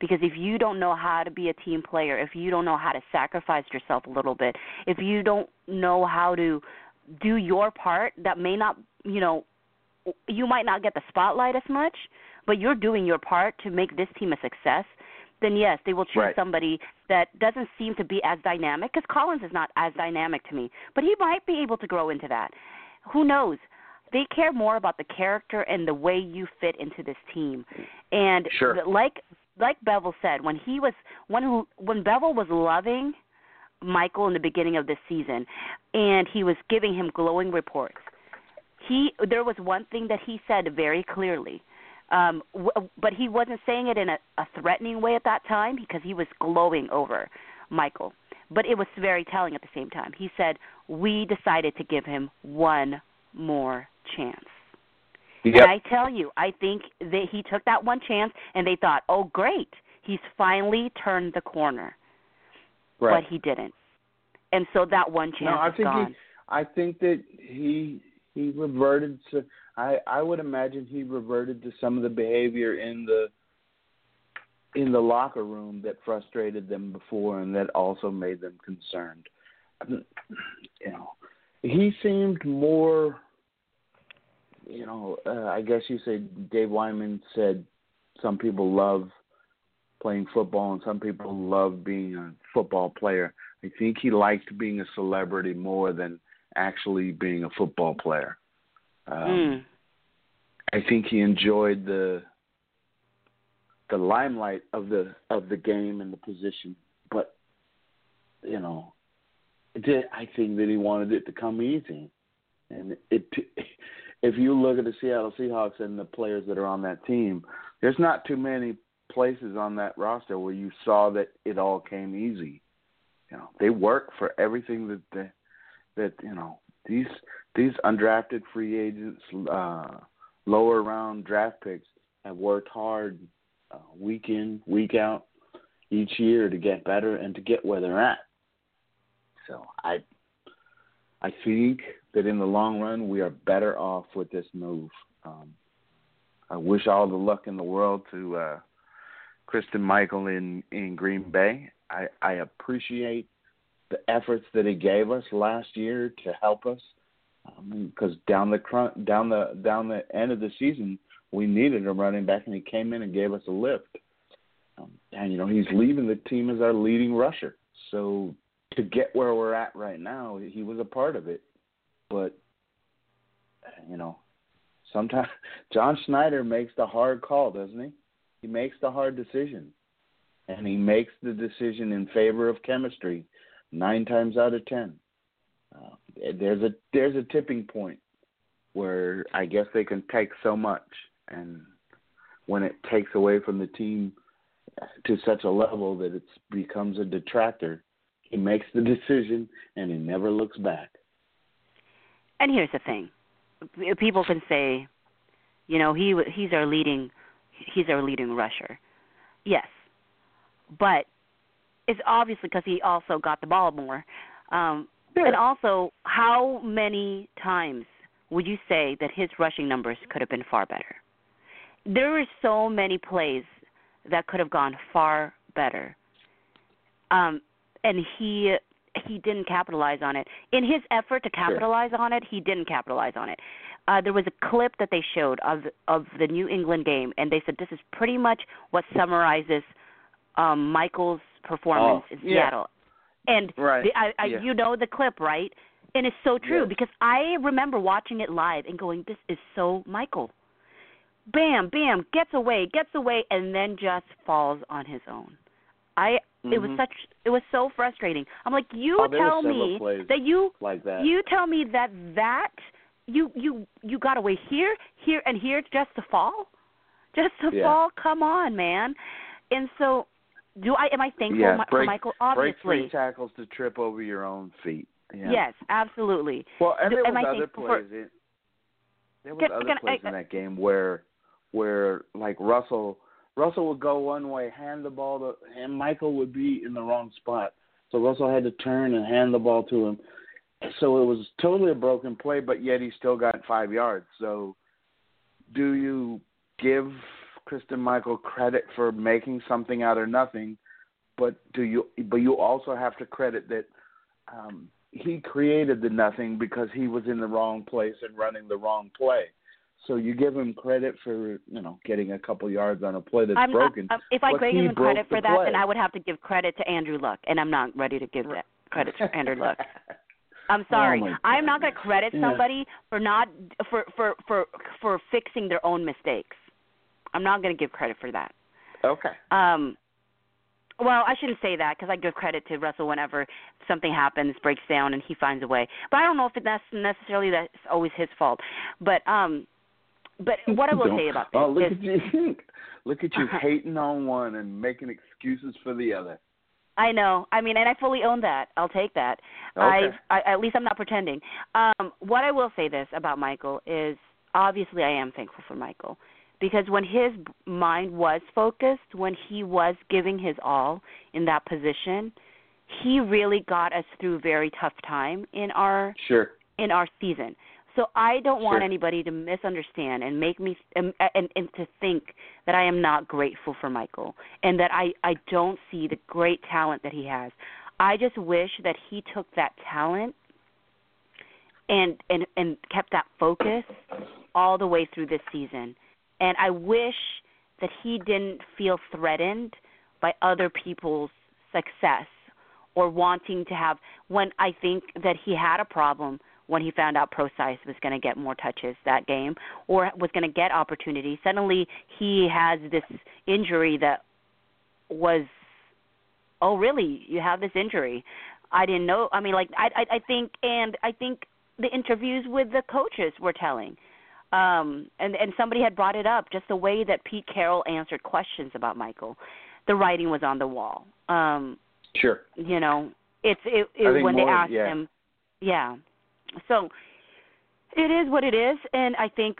Because if you don't know how to be a team player, if you don't know how to sacrifice yourself a little bit, if you don't know how to do your part, that may not, you know, you might not get the spotlight as much, but you're doing your part to make this team a success, then yes, they will choose Right. somebody that doesn't seem to be as dynamic because Collins is not as dynamic to me, but he might be able to grow into that. Who knows? They care more about the character and the way you fit into this team. And Sure. like like Bevell said, when he was when when Bevell was loving Michael in the beginning of this season and he was giving him glowing reports. He there was one thing that he said very clearly. Um w- but he wasn't saying it in a, a threatening way at that time because he was glowing over Michael. But it was very telling at the same time. He said, "We decided to give him one more chance." Yep. And I tell you, I think that he took that one chance and they thought, "Oh, great. He's finally turned the corner." right. But he didn't. And so that one chance no, I think gone. he. I think that he he reverted to. I I would imagine he reverted to some of the behavior in the in the locker room that frustrated them before, and that also made them concerned. You know, he seemed more. You know, uh, I guess you say Dave Wyman said some people love playing football and some people love being a football player. I think he liked being a celebrity more than actually being a football player. Um, Mm. I think he enjoyed the the limelight of the of the game and the position, but you know, it did, I think that he wanted it to come easy, and it. If you look at the Seattle Seahawks and the players that are on that team, there's not too many places on that roster where you saw that it all came easy. You know, they work for everything that they, that you know these these undrafted free agents, uh, lower round draft picks have worked hard uh, week in week out each year to get better and to get where they're at. So I I think that in the long run we are better off with this move. Um, I wish all the luck in the world to uh, Christine Michael in in Green Bay. I, I appreciate the efforts that he gave us last year to help us, because down the crun- down the down the end of the season, we needed a running back, and he came in and gave us a lift. Um, and you know he's leaving the team as our leading rusher. So to get where we're at right now, he was a part of it. But you know, sometimes John Schneider makes the hard call, doesn't he? He makes the hard decision, and he makes the decision in favor of chemistry nine times out of ten. Uh, there's a there's a tipping point where I guess they can take so much, and when it takes away from the team to such a level that it becomes a detractor, he makes the decision and he never looks back. And here's the thing: people can say, you know, he he's our leading he's our leading rusher. Yes, but it's obviously because he also got the ball more. Um, And also, how many times would you say that his rushing numbers could have been far better? There were so many plays that could have gone far better, um, and he he didn't capitalize on it. In his effort to capitalize on it, he didn't capitalize on it. Uh, there was a clip that they showed of of the New England game, and they said this is pretty much what summarizes um, Michael's performance Oh, in yeah. Seattle. And Right, the, I, I, yeah. you know the clip, right? And it's so true Yes. because I remember watching it live and going, "This is so Michael." Bam, bam, gets away, gets away, and then just falls on his own. I it was Mhm. such it was so frustrating. I'm like, you Oh, tell me that you like that. you tell me that that you you you got away here, here, and here just to fall, just to Yeah. fall. Come on, man. And so, do I am I thankful yeah, break, for Michael? break three tackles to trip over your own feet. Yeah. yes, absolutely. Well, and Do- there am was I other thankful for- plays. In, there was Can- other can I- plays in that game where, where like Russell, Russell would go one way, hand the ball to, and Michael would be in the wrong spot, so Russell had to turn and hand the ball to him. So it was totally a broken play, but yet he still got five yards. So, do you give Christine Michael credit for making something out of nothing? But do you? But you also have to credit that um, he created the nothing because he was in the wrong place and running the wrong play. So you give him credit for you know getting a couple yards on a play that's I'm broken. Not, uh, if I gave him credit the for that, play. then I would have to give credit to Andrew Luck, and I'm not ready to give that credit to Andrew Luck. I'm sorry. Oh, I'm not going to credit Yeah. somebody for not for for for for fixing their own mistakes. I'm not going to give credit for that. okay. Um, well, I shouldn't say that because I give credit to Russell whenever something happens, breaks down, and he finds a way. But I don't know if that's necessarily that's always his fault. But um, but what I will Don't- say about this Oh, look is, at you! look at you hating on one and making excuses for the other. I know. I mean, and I fully own that. I'll take that. Okay. I've, I at least I'm not pretending. Um, what I will say this about Michael is obviously I am thankful for Michael because when his mind was focused, when he was giving his all in that position, he really got us through a very tough time in our Sure. in our season. So I don't want Sure. anybody to misunderstand and make me and, and and to think that I am not grateful for Michael and that I I don't see the great talent that he has. I just wish that he took that talent and and and kept that focus all the way through this season. And I wish that he didn't feel threatened by other people's success or wanting to have when I think that he had a problem when he found out Pro was going to get more touches that game or was going to get opportunities. Suddenly he has this injury that was oh really you have this injury i didn't know i mean like i i, I think and i think the interviews with the coaches were telling um and and somebody had brought it up just the way that pete carroll answered questions about michael the writing was on the wall um Sure. you know it's it, it when they asked yeah. him yeah so it is what it is and i think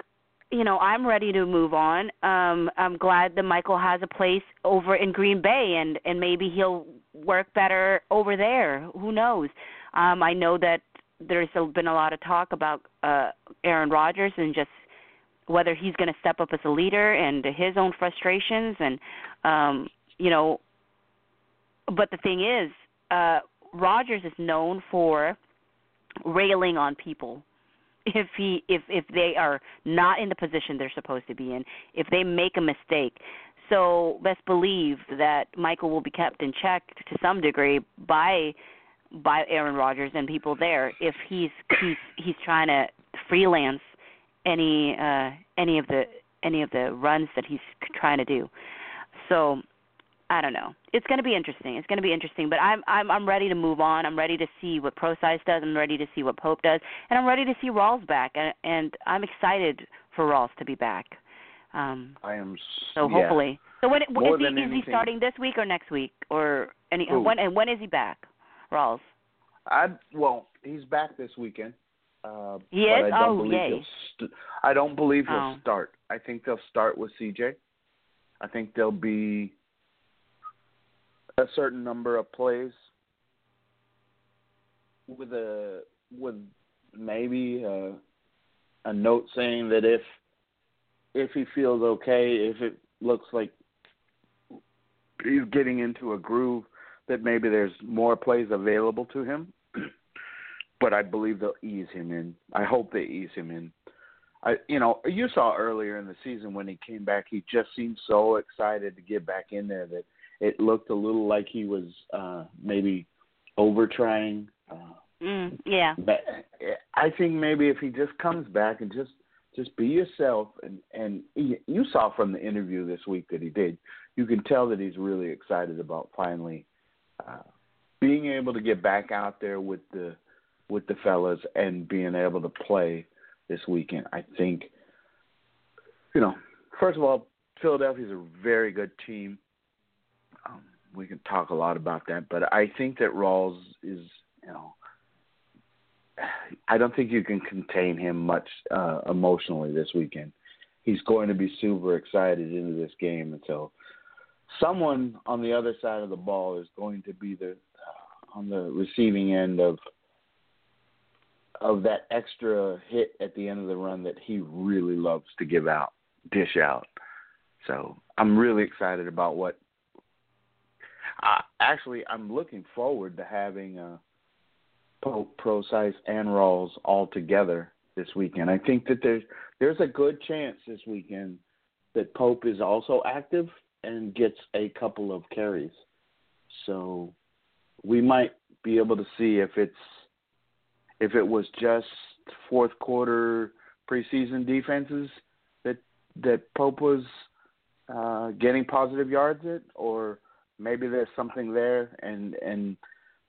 you know i'm ready to move on. Um i'm glad that michael has a place over in green bay and and maybe he'll work better over there. Who knows? Um i know that there's been a lot of talk about uh aaron rodgers and just whether he's going to step up as a leader and his own frustrations and um you know but the thing is uh Rodgers is known for railing on people. If he if if they are not in the position they're supposed to be in if they make a mistake. So best believe that Michael will be kept in check to some degree by by Aaron Rodgers and people there if he's he's he's trying to freelance any uh any of the any of the runs that he's trying to do. So I don't know. It's going to be interesting. It's going to be interesting, but I'm I'm I'm ready to move on. I'm ready to see what Prosise does. I'm ready to see what Pope does, and I'm ready to see Rawls back. And, and I'm excited for Rawls to be back. Um, I am. so yeah. hopefully, so when More is he is he starting this week or next week or any Who? when and when is he back? Rawls. I well, he's back this weekend. Uh, He is? I don't Oh, believe yay. he'll st- I don't believe he'll Oh. start. I think they'll start with CJ. I think they'll be a certain number of plays with a with maybe a, a note saying that if if he feels okay, if it looks like he's getting into a groove, that maybe there's more plays available to him. but I believe they'll ease him in. I hope they ease him in. I, you know, you saw earlier in the season when he came back, he just seemed so excited to get back in there that it looked a little like he was uh maybe over trying. Uh, Mm, yeah. but I think maybe if he just comes back and just just be yourself, and and you saw from the interview this week that he did, you can tell that he's really excited about finally uh, being able to get back out there with the with the fellas and being able to play this weekend. I think, you know, first of all, Philadelphia's a very good team. Um, we can talk a lot about that, but I think that Rawls is, you know, I don't think you can contain him much uh, emotionally this weekend. He's going to be super excited into this game, and so someone on the other side of the ball is going to be the uh, on the receiving end of of that extra hit at the end of the run that he really loves to give out, dish out. So I'm really excited about what. Uh, actually, I'm looking forward to having uh, Pope, Prosise, and Rawls all together this weekend. I think that there's there's a good chance this weekend that Pope is also active and gets a couple of carries. So we might be able to see if it's if it was just fourth quarter preseason defenses that that Pope was uh, getting positive yards at, or maybe there's something there, and and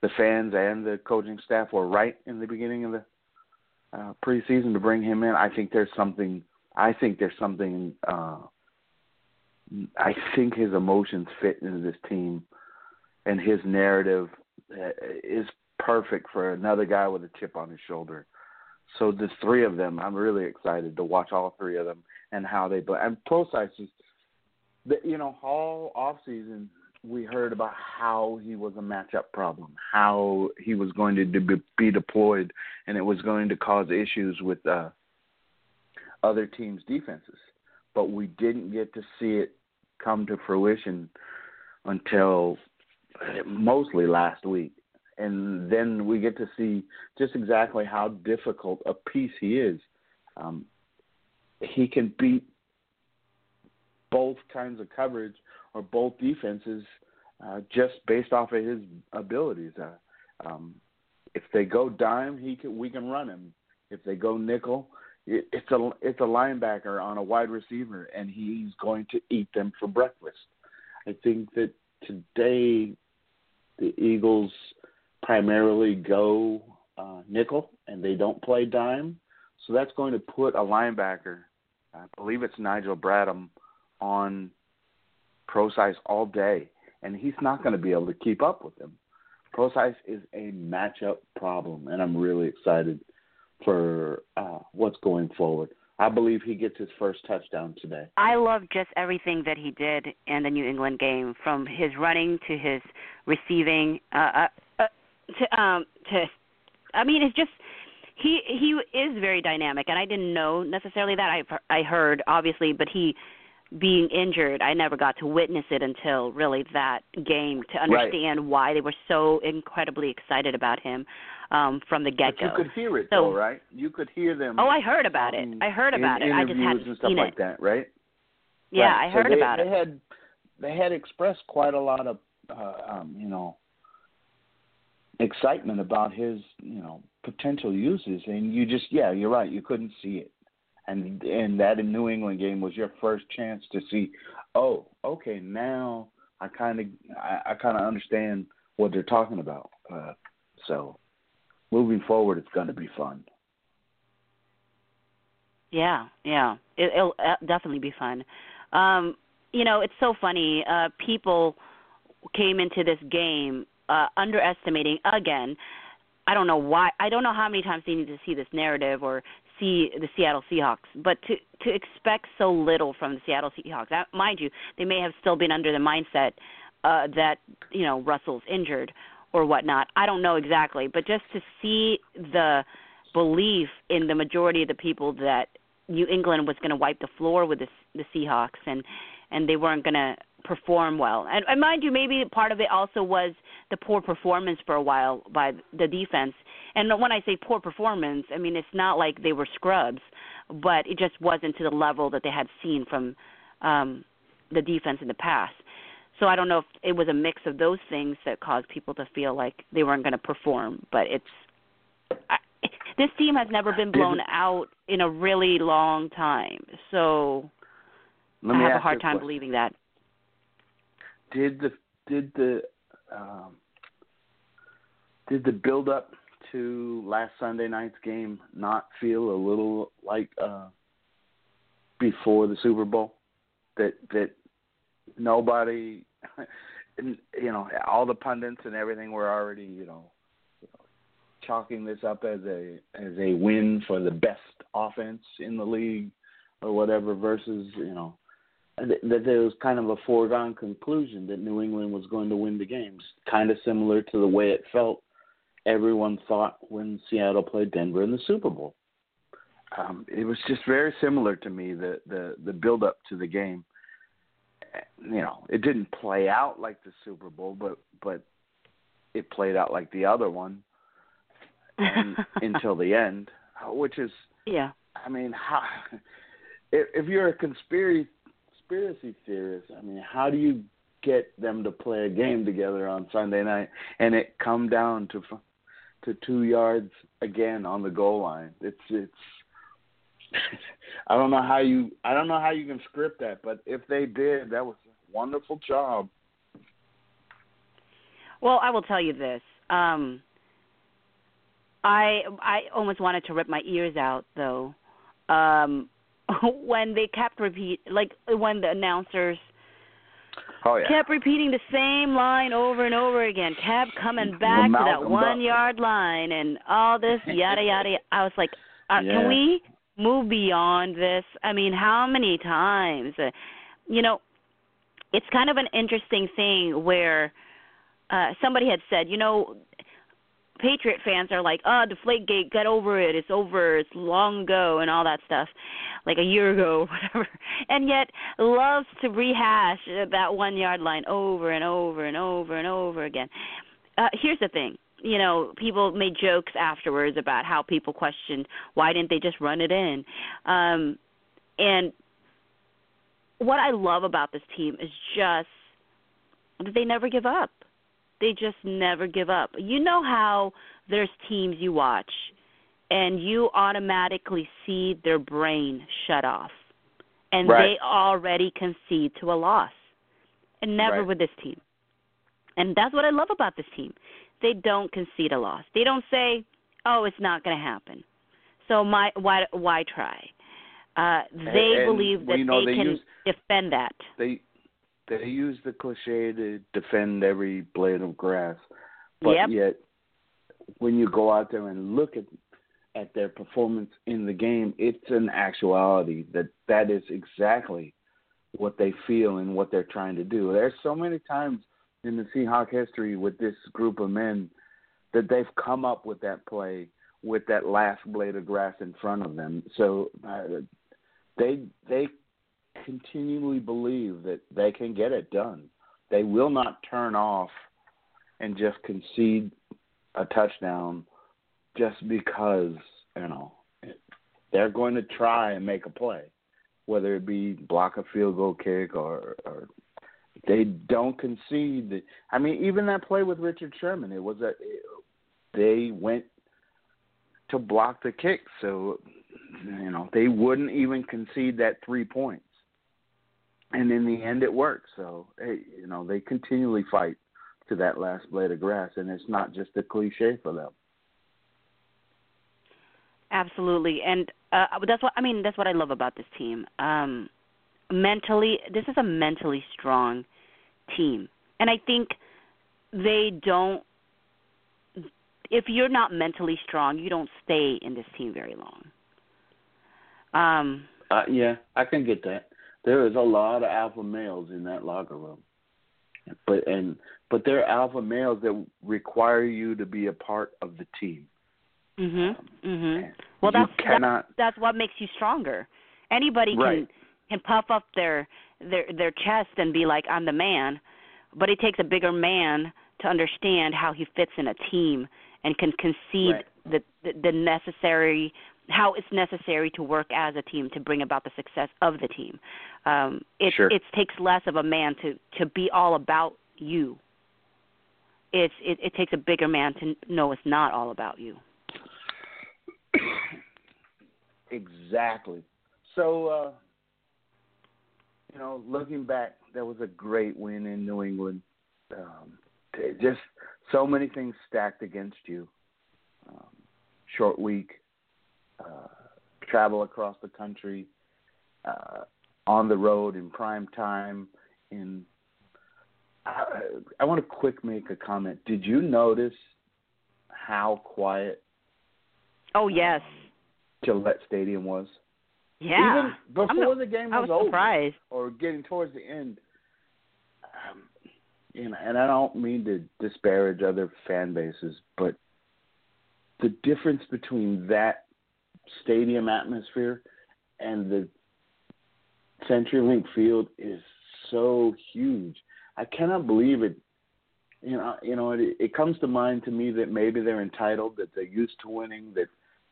the fans and the coaching staff were right in the beginning of the uh, preseason to bring him in. I think there's something. I think there's something. Uh, I think his emotions fit into this team, and his narrative uh, is perfect for another guy with a chip on his shoulder. So the three of them, I'm really excited to watch all three of them and how they play. And Prosise is, you know, all off season we heard about how he was a matchup problem, how he was going to be deployed, and it was going to cause issues with uh, other teams' defenses. But we didn't get to see it come to fruition until mostly last week. And then we get to see just exactly how difficult a piece he is. Um, he can beat both kinds of coverage or both defenses uh, just based off of his abilities. Uh, um, if they go dime, he can we can run him. If they go nickel, it, it's a it's a linebacker on a wide receiver, and he's going to eat them for breakfast. I think that today the Eagles primarily go uh, nickel, and they don't play dime. So that's going to put a linebacker, I believe it's Nigel Bradham, on Prosise all day, and he's not going to be able to keep up with him. Prosise is a matchup problem, and I'm really excited for uh, what's going forward. I believe he gets his first touchdown today. I love just everything that he did in the New England game, from his running to his receiving, uh, uh, uh, to um, to. I mean, it's just he he is very dynamic, and I didn't know necessarily that. I I heard obviously, but he being injured, I never got to witness it until really that game to understand right. why they were so incredibly excited about him um from the get go. You could hear it so, though, right? You could hear them. Oh, I heard about it. I heard about it. I just hadn't and stuff seen like it. that, right? Yeah, right. I heard so they, about they it. Had, they had expressed quite a lot of, uh, um, you know, excitement about his, you know, potential uses, and you just, yeah, you're right. You couldn't see it, and and that New England game was your first chance to see. Oh, okay, now I kind of, I, I kind of understand what they're talking about. Uh, so moving forward, it's going to be fun. Yeah, yeah, it, it'll uh, definitely be fun. Um, you know, it's so funny. Uh, people came into this game uh, underestimating again. I don't know why. I don't know how many times they need to see this narrative or see the Seattle Seahawks, but to to expect so little from the Seattle Seahawks. That, mind you, they may have still been under the mindset uh, that you know Russell's injured or whatnot. I don't know exactly, but just to see the belief in the majority of the people that New England was going to wipe the floor with the, the Seahawks and and they weren't going to perform well. And, and mind you, maybe part of it also was the poor performance for a while by the defense. And when I say poor performance, I mean it's not like they were scrubs, but it just wasn't to the level that they had seen from um the defense in the past. So I don't know if it was a mix of those things that caused people to feel like they weren't going to perform. But it's I, this team has never been blown out in a really long time. So Let I have a hard time question. believing that. Did the did the um, did the build up to last Sunday night's game not feel a little like uh, before the Super Bowl? That that nobody, you know, all the pundits and everything were already, you know, chalking this up as a as a win for the best offense in the league or whatever versus, you know, that that there was kind of a foregone conclusion that New England was going to win the games, kind of similar to the way it felt everyone thought when Seattle played Denver in the Super Bowl. Um, it was just very similar to me the the the build up to the game. You know, it didn't play out like the Super Bowl, but but it played out like the other one and, until the end. which is Yeah. I mean, how if, if you're a conspiracy conspiracy theorist, I mean, how do you get them to play a game together on Sunday night and it come down to to two yards again on the goal line? It's it's. I don't know how you I don't know how you can script that, but if they did, that was a wonderful job. Well, I will tell you this. Um I I almost wanted to rip my ears out though. Um when they kept repeat like when the announcers Oh yeah. kept repeating the same line over and over again, kept coming back to that one yard line and all this yada yada. I was like, uh, Yeah. can we move beyond this? I mean, how many times? Uh, you know, it's kind of an interesting thing where uh somebody had said, you know, Patriot fans are like, "Oh, Deflategate, get over it. It's over. It's long ago," and all that stuff, like a year ago or whatever. And yet, loves to rehash that one yard line over and over and over and over again. Uh, here's the thing. You know, people made jokes afterwards about how people questioned why didn't they just run it in. Um, and what I love about this team is just that they never give up they just never give up. You know how there's teams you watch and you automatically see their brain shut off and Right. they already concede to a loss. And never Right. with this team. And that's what I love about this team. They don't concede a loss. They don't say, "Oh, it's not going to happen." So my why why try? Uh they And- believe that know they they can use- defend that. They they use the cliche to defend every blade of grass, but Yep. yet when you go out there and look at at their performance in the game, it's an actuality that that is exactly what they feel and what they're trying to do. There's so many times in the Seahawk history with this group of men that they've come up with that play with that last blade of grass in front of them. So uh, they they continually believe that they can get it done. They will not turn off and just concede a touchdown just because, you know, they're going to try and make a play, whether it be block a field goal kick or or they don't concede. I mean, even that play with Richard Sherman, it was a they went to block the kick, so you know they wouldn't even concede that three points and in the end it works. So hey, you know they continually fight to that last blade of grass, and it's not just a cliche for them. Absolutely, and uh, that's what I mean. That's what I love about this team. Um, mentally, this is a mentally strong team, and I think they don't. If you're not mentally strong, you don't stay in this team very long. Um, Uh, yeah, I can get that. There is a lot of alpha males in that locker room, but and but they're alpha males that require you to be a part of the team. mhm. Mhm. Well, that's that's cannot. that's what makes you stronger. Anybody can can puff up their their their chest and be like I'm the man, but it takes a bigger man to understand how he fits in a team and can concede Right. the, the the necessary how it's necessary to work as a team to bring about the success of the team. Um it Sure. it takes less of a man to to be all about you. It's it, it takes a bigger man to know it's not all about you. Exactly. So, uh, you know, looking back, that was a great win in New England. Um, just so many things stacked against you. Um, short week, uh, travel across the country, uh, on the road in prime time. In I, I want to quick make a comment. Did you notice how quiet Oh yes. Gillette Stadium was? Yeah. Even before I'm the game was, was over surprised. or getting towards the end, um, you know, and I don't mean to disparage other fan bases, but the difference between that stadium atmosphere and the CenturyLink Field is so huge. I cannot believe it. You know, you know, it, it comes to mind to me that maybe they're entitled, that they're used to winning, that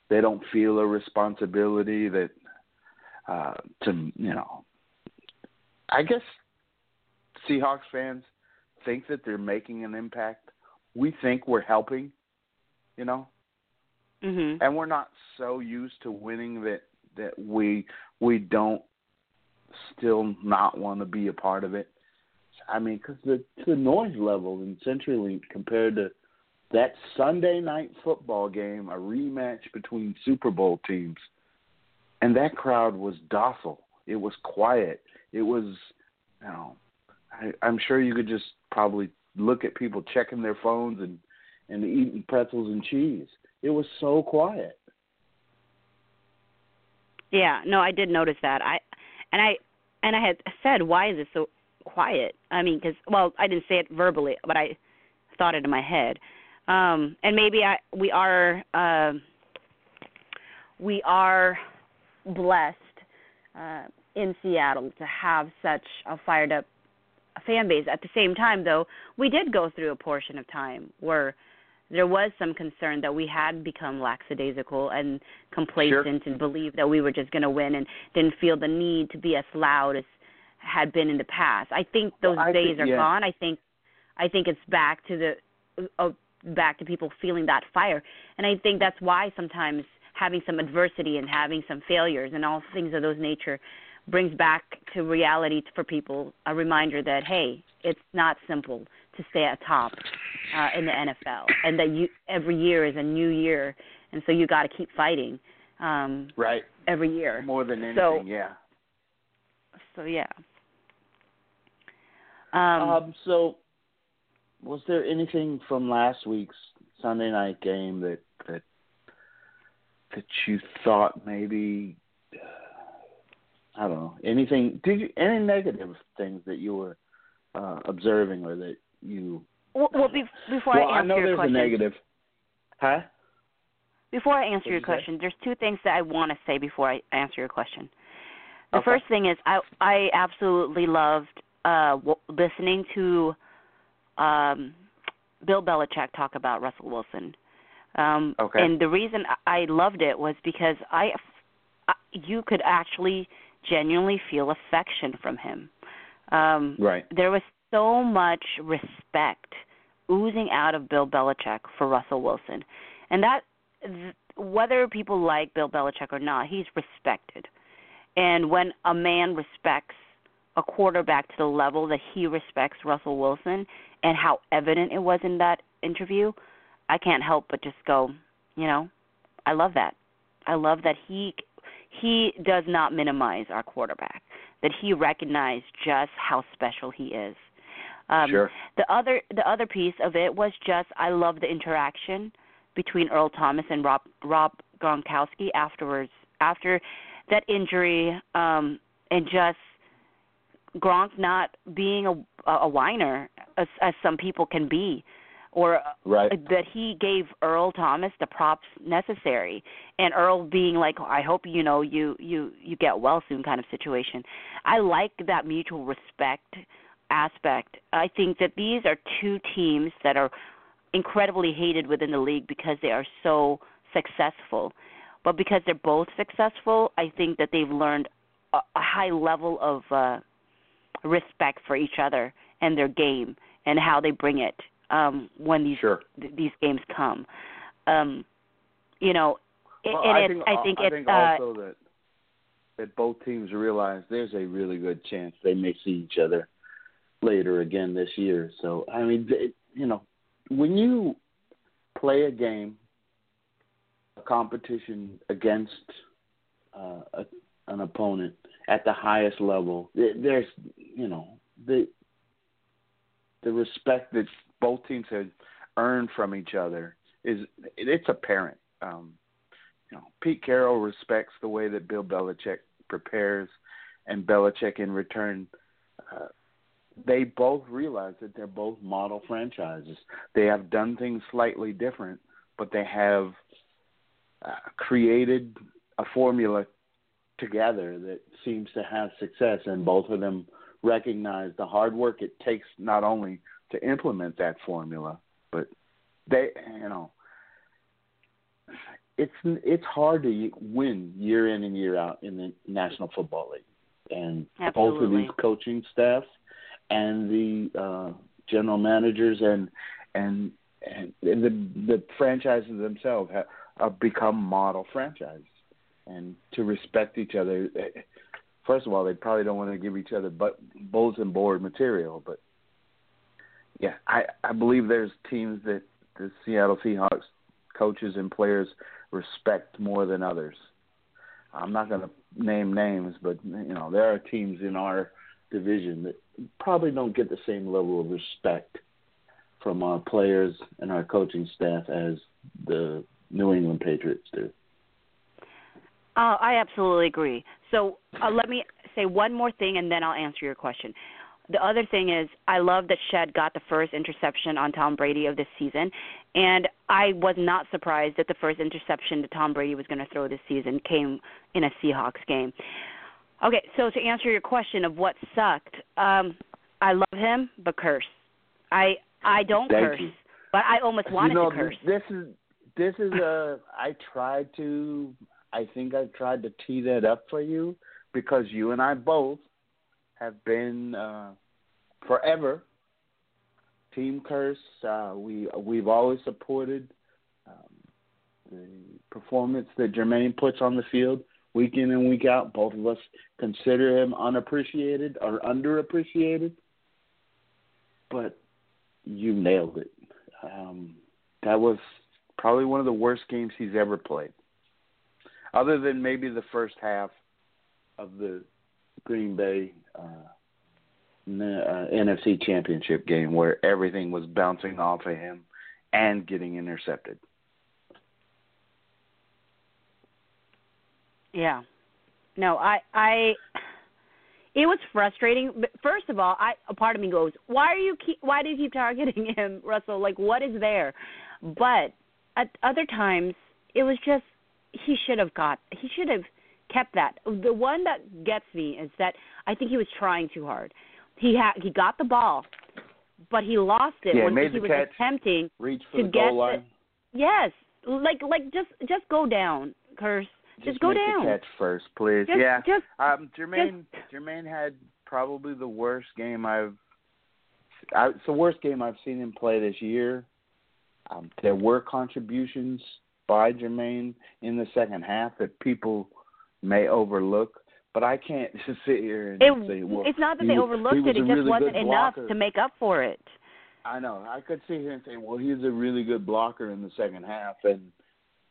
they don't feel a responsibility that uh to you know I guess Seahawks fans think that they're making an impact. We think we're helping, you know, Mhm. and we're not so used to winning that that we we don't still not want to be a part of it. I mean, because the the noise level in CenturyLink compared to that Sunday night football game, a rematch between Super Bowl teams, and that crowd was docile. It was quiet. It was, you know, I, I'm sure you could just probably look at people checking their phones and and eating pretzels and cheese. It was so quiet. Yeah, no, I did notice that. I and I and I had said, "Why is it so quiet?" I mean, because well, I didn't say it verbally, but I thought it in my head. Um, and maybe I we are uh, we are blessed uh, in Seattle to have such a fired up fan base. At the same time, though, we did go through a portion of time where there was some concern that we had become lackadaisical and complacent and believed that we were just going to win and didn't feel the need to be as loud as had been in the past. I think those Well, I days think- are yeah. gone. I think I think it's back to the uh, back to people feeling that fire. And I think that's why sometimes having some adversity and having some failures and all things of those nature brings back to reality for people a reminder that hey, it's not simple to stay at top uh, in the NFL, and that you every year is a new year, and so you got to keep fighting um, Right. every year. More than anything, So- yeah. So yeah. Um, Um, so, was there anything from last week's Sunday night game that that that you thought maybe uh, I don't know anything? Did you any negative things that you were uh, observing or that you? well, well be, before well, I answer know your there's question, a negative. Huh? Before I answer your you say? question, there's two things that I want to say before I answer your question. The Okay. first thing is I I absolutely loved uh w- listening to um Bill Belichick talk about Russell Wilson. Um Okay. and the reason I I loved it was because I, I you could actually genuinely feel affection from him. Um Right. there was so much respect oozing out of Bill Belichick for Russell Wilson. And that whether people like Bill Belichick or not, he's respected. And when a man respects a quarterback to the level that he respects Russell Wilson and how evident it was in that interview, I can't help but just go, you know, I love that. I love that he he does not minimize our quarterback. That he recognized just how special he is. Um, sure. the other the other piece of it was just I love the interaction between Earl Thomas and Rob Rob Gronkowski afterwards after that injury um and just Gronk not being a a whiner as as some people can be or Right. that he gave Earl Thomas the props necessary and Earl being like I hope you know you you you get well soon kind of situation. I like that mutual respect aspect. I think that these are two teams that are incredibly hated within the league because they are so successful. But because they're both successful, I think that they've learned a, a high level of uh respect for each other and their game and how they bring it um when these Sure. th- these games come. Um you know, it, Well, and I it, think, I think I it think uh also that that both teams realize there's a really good chance they may see each other later again this year. So I mean, th- you know, when you play a game, a competition against uh, a, an opponent at the highest level, there's you know the the respect that both teams have earned from each other is it's apparent. Um, you know, Pete Carroll respects the way that Bill Belichick prepares, and Belichick in return. Uh, they both realize that they're both model franchises. They have done things slightly different, but they have uh, created a formula together that seems to have success, and both of them recognize the hard work it takes not only to implement that formula, but they, you know, it's it's hard to win year in and year out in the National Football League, and both of these coaching staffs and the uh, general managers and and and the the franchises themselves have, have become model franchises, and to respect each other. First of all, they probably don't want to give each other but bulletin board material, but yeah, I I believe there's teams that the Seattle Seahawks coaches and players respect more than others. I'm not going to name names, but you know there are teams in our division that probably don't get the same level of respect from our players and our coaching staff as the New England Patriots do. Uh, I absolutely agree. So uh, let me say one more thing, and then I'll answer your question. The other thing is, I love that Shead got the first interception on Tom Brady of this season, and I was not surprised that the first interception that Tom Brady was going to throw this season came in a Seahawks game. Okay, so to answer your question of what sucked, um, I love him, but Kearse. I I don't Thank curse, you. but I almost wanted you know, to curse. This is this is a. I tried to. I think I tried to tee that up for you because you and I both have been uh, forever team Kearse. Uh, we we've always supported um, the performance that Jermaine puts on the field week in and week out. Both of us consider him unappreciated or underappreciated, but you nailed it. Um, that was probably one of the worst games he's ever played, other than maybe the first half of the Green Bay uh, uh, NFC Championship game, where everything was bouncing off of him and getting intercepted. Yeah. No, I I it was frustrating. But First of all, I a part of me goes, "Why are you keep why do you keep targeting him, Russell? Like what is there?" But at other times, it was just he should have got he should have kept that. The one that gets me is that I think he was trying too hard. He had he got the ball, but he lost it Yeah, when he the was catch. attempting Reach for To the get goal line. Yes, like like just just go down, Kearse. Just, go make down. catch first, please. Just, yeah. just Um, Jermaine Jermaine had probably the worst game I've. I, it's the worst game I've seen him play this year. Um, there were contributions by Jermaine in the second half that people may overlook, but I can't just sit here and It, say, "Well, it's not that he they overlooked it; it just really wasn't enough to make up for it. I know. I could sit here and say, "Well, he's a really good blocker in the second half," and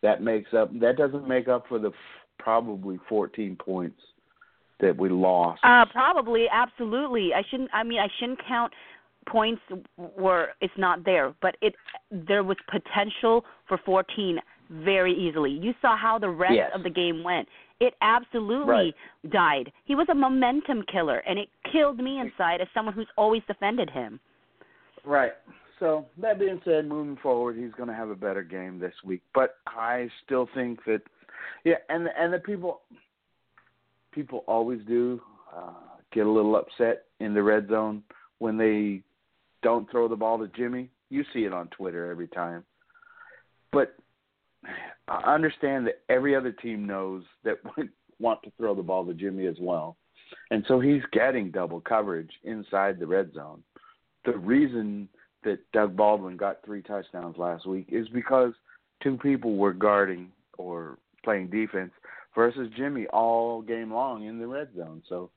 that makes up. That doesn't make up for the f- probably 14 points that we lost. Uh, probably, absolutely. I shouldn't. I mean, I shouldn't count points where it's not there, but it there was potential for 14 very easily. You saw how the rest Yes. of the game went. It absolutely Right. died. He was a momentum killer, and it killed me inside as someone who's always defended him. Right. So that being said, moving forward, he's going to have a better game this week. But I still think that, yeah, and and the people, people always do uh, get a little upset in the red zone when they don't throw the ball to Jimmy. You see it on Twitter every time. But I understand that every other team knows that we want to throw the ball to Jimmy as well. And so he's getting double coverage inside the red zone. The reason that Doug Baldwin got three touchdowns last week is because two people were guarding or playing defense versus Jimmy all game long in the red zone. So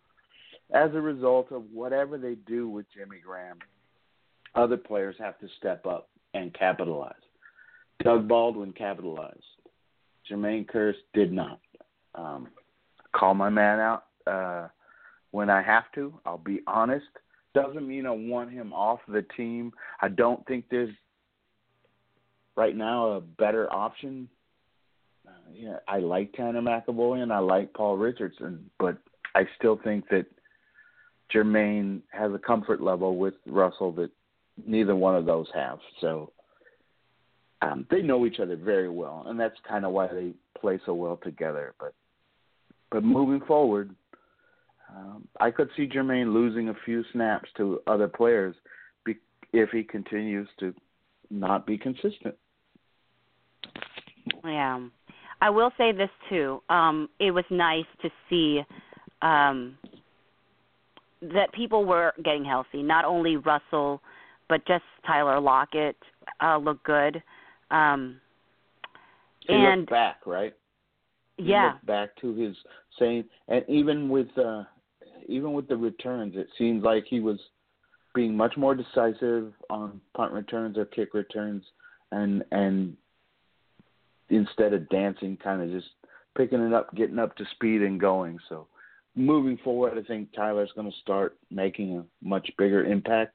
as a result of whatever they do with Jimmy Graham, other players have to step up and capitalize. Doug Baldwin capitalized. Jermaine Kearse did not. Um, call my man out uh, when I have to. I'll be honest. Doesn't mean I want him off the team. I don't think there's right now a better option. Uh, yeah, I like Tanner McEvoy and I like Paul Richardson, but I still think that Jermaine has a comfort level with Russell that neither one of those have. So um, they know each other very well, and that's kind of why they play so well together. But but moving forward, um, I could see Jermaine losing a few snaps to other players be- if he continues to not be consistent. Yeah. I will say this too. Um, it was nice to see um, that people were getting healthy. Not only Russell, but just Tyler Lockett uh, looked good. Um, He and back, right? He yeah, back to his same, and even with uh, even with the returns, it seems like he was being much more decisive on punt returns or kick returns, and and instead of dancing, kind of just picking it up, getting up to speed and going. So moving forward, I think Tyler's going to start making a much bigger impact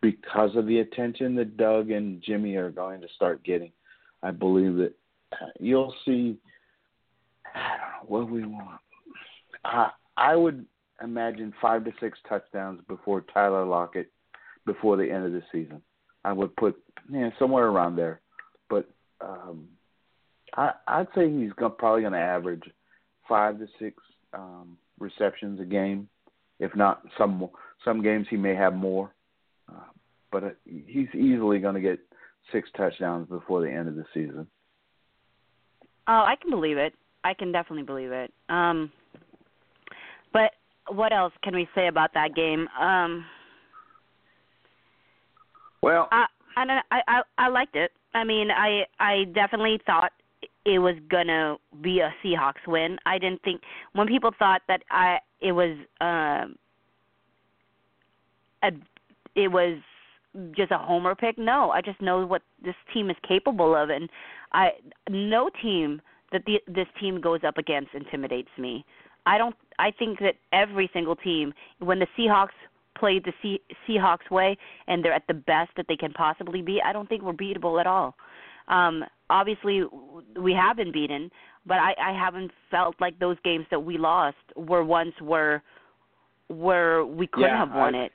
because of the attention that Doug and Jimmy are going to start getting. I believe that uh, you'll see. I don't know what we want. I I would imagine five to six touchdowns before Tyler Lockett before the end of the season. I would put yeah somewhere around there, but um, I I'd say he's going probably going to average five to six um, receptions a game. If not some some games he may have more, uh, but uh, he's easily going to get six touchdowns before the end of the season. Oh, I can believe it. I can definitely believe it. Um what else can we say about that game? Um Well, I I don't I I, I liked it. I mean, I I definitely thought it was gonna be a Seahawks win. I didn't think when people thought that I it was um a it was just a homer pick. No, I just know what this team is capable of, and I no team that the, this team goes up against intimidates me. I don't. I think that every single team, when the Seahawks played the Se- Seahawks way and they're at the best that they can possibly be, I don't think we're beatable at all. Um, obviously, we have been beaten, but I, I haven't felt like those games that we lost were ones where where we couldn't Yeah, have won I- it.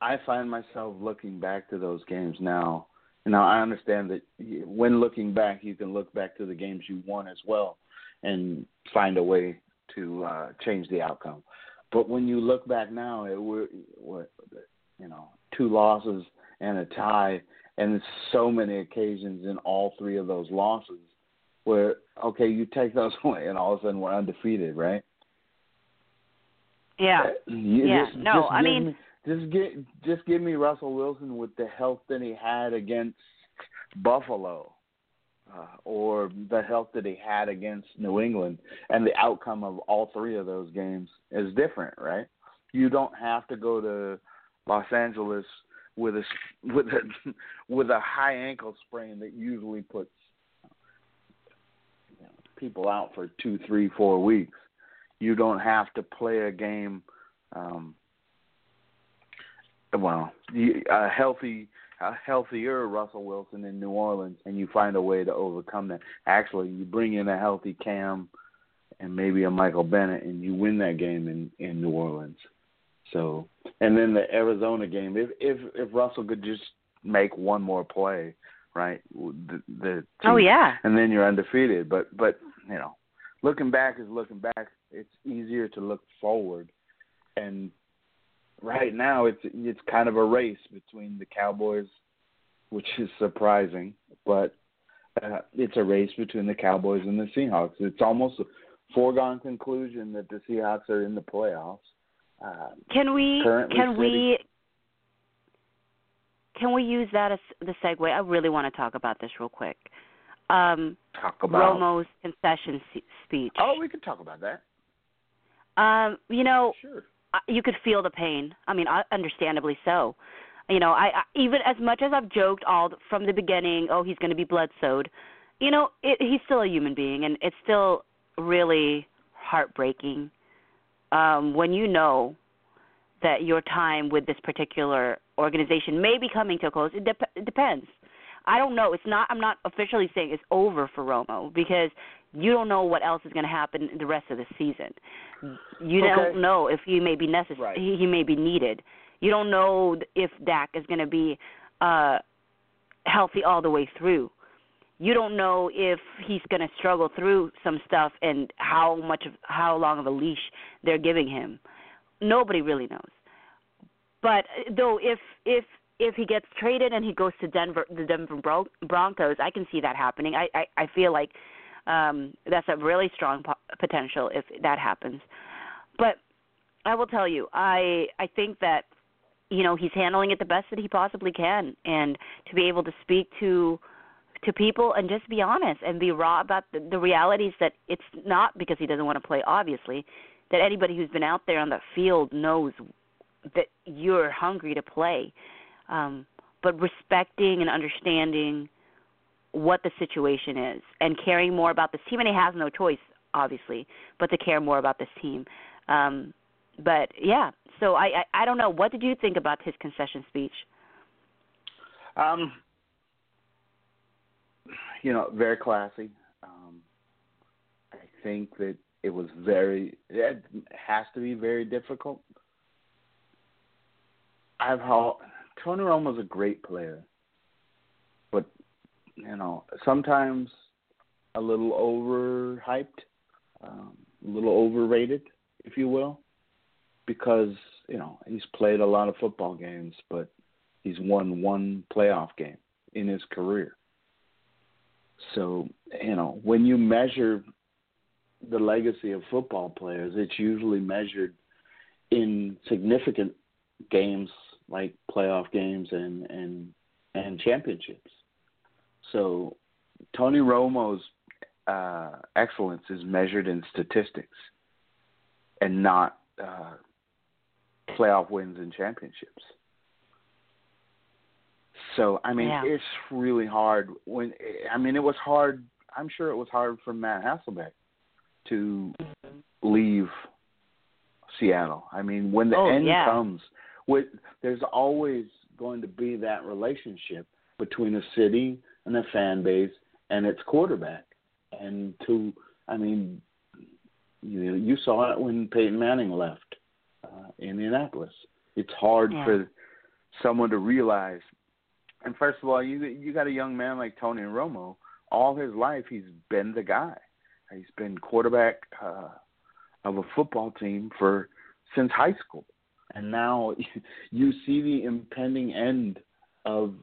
I find myself looking back to those games now. Now I understand that when looking back, you can look back to the games you won as well, and find a way to uh, change the outcome. But when you look back now, it were what you know, two losses and a tie, and so many occasions in all three of those losses where okay, you take those away, and all of a sudden we're undefeated, right? Yeah. You Yeah, just- no, just I mean- me, just get just give me Russell Wilson with the health that he had against Buffalo, uh, or the health that he had against New England, and the outcome of all three of those games is different, right? You don't have to go to Los Angeles with a with a with a high ankle sprain that usually puts people out for two, three, four weeks. You don't have to play a game. Um, well, a healthy, a healthier Russell Wilson in New Orleans, and you find a way to overcome that. Actually, you bring in a healthy Cam and maybe a Michael Bennett, and you win that game in in New Orleans. So, and then the Arizona game, if if if Russell could just make one more play, right? The, the Oh yeah. and then you're undefeated. But but you know, looking back is looking back. It's easier to look forward, and right now it's it's kind of a race between the Cowboys, which is surprising, but uh, it's a race between the Cowboys and the Seahawks. It's almost a foregone conclusion that the Seahawks are in the playoffs. Uh, Can we can we can we use that as the segue? I really want to talk about this real quick. Um, talk about. Romo's concession speech. Oh, we could talk about that. Um, you know, Sure. You could feel the pain. I mean, understandably so. You know, I, I even as much as I've joked all from the beginning, oh, he's going to be blood sewed. You know, it, he's still a human being, and it's still really heartbreaking um, when you know that your time with this particular organization may be coming to a close. It, dep- it depends. I don't know. It's not. I'm not officially saying it's over for Romo because you don't know what else is going to happen the rest of the season. You Okay. don't know if he may be necessary. Right. He, he may be needed. You don't know if Dak is going to be uh healthy all the way through. You don't know if he's going to struggle through some stuff and how much of how long of a leash they're giving him. Nobody really knows. But though if if if he gets traded and he goes to Denver the Denver Bron- Broncos, I can see that happening. I I, I feel like Um, that's a really strong po- potential if that happens. But I will tell you, I I think that you know he's handling it the best that he possibly can, and to be able to speak to to people and just be honest and be raw about the, the realities that it's not because he doesn't want to play. Obviously, that anybody who's been out there on the field knows that you're hungry to play. Um, but respecting and understanding what the situation is and caring more about this team and he has no choice obviously but to care more about this team um but yeah so i i, I don't know what did you think about his concession speech Um, you know, very classy. Um, I think that it was very. It has to be very difficult. I've how Tony Romo's a great player, but you know sometimes a little overhyped, um, a little overrated, if you will, because you know he's played a lot of football games, but he's won one playoff game in his career. So, you know, when you measure the legacy of football players, it's usually measured in significant games like playoff games and and and championships. So, Tony Romo's uh, excellence is measured in statistics and not uh, playoff wins and championships. So I mean, Yeah. it's really hard. When I mean, it was hard. I'm sure it was hard for Matt Hasselbeck to leave Seattle. I mean, when the Oh, end yeah. comes, with there's always going to be that relationship between a city and a fan base and its quarterback. And to, I mean, you you saw it when Peyton Manning left uh, Indianapolis. It's hard Yeah. for someone to realize. And first of all, you you got a young man like Tony Romo. All his life, he's been the guy. He's been quarterback uh, of a football team for since high school, and now you see the impending end of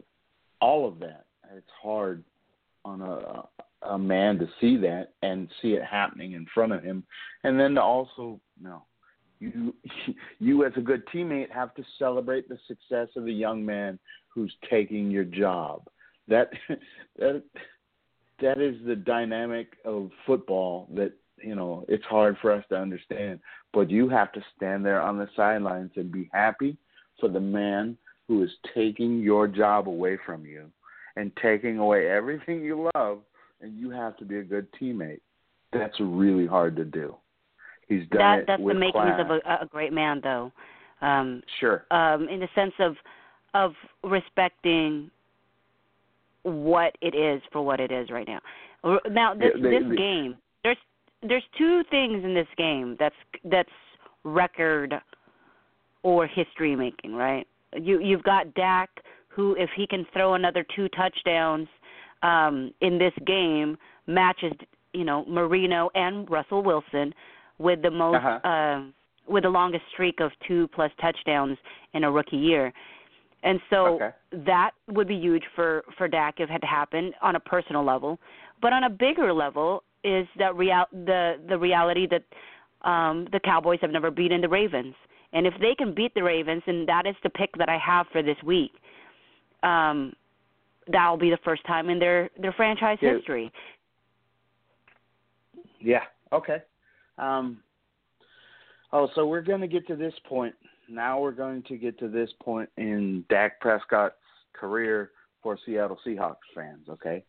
all of that. It's hard on a a man to see that and see it happening in front of him, and then to also no, you you as a good teammate have to celebrate the success of the young man who's taking your job. That that that is the dynamic of football that you know it's hard for us to understand. But you have to stand there on the sidelines and be happy for the man who is taking your job away from you and taking away everything you love, and you have to be a good teammate. That's really hard to do. He's done that it that's the with makings class. of a, a great man though um Sure. um in the sense of of respecting what it is for what it is right now. Now this Yeah, they- this they- game, there's there's two things in this game that's that's record or history making, right? You you've got Dak who if he can throw another two touchdowns um in this game matches you know Marino and Russell Wilson with the most Uh-huh. uh, with the longest streak of two plus touchdowns in a rookie year. And so Okay. that would be huge for for Dak if it had happened on a personal level. But on a bigger level is that real the the reality that um the Cowboys have never beaten the Ravens. And if they can beat the Ravens and that is the pick that I have for this week, um that'll be the first time in their their franchise Yeah. history. Yeah. Okay. Um, oh, so we're going to get to this point. Now we're going to get to this point in Dak Prescott's career for Seattle Seahawks fans. Okay.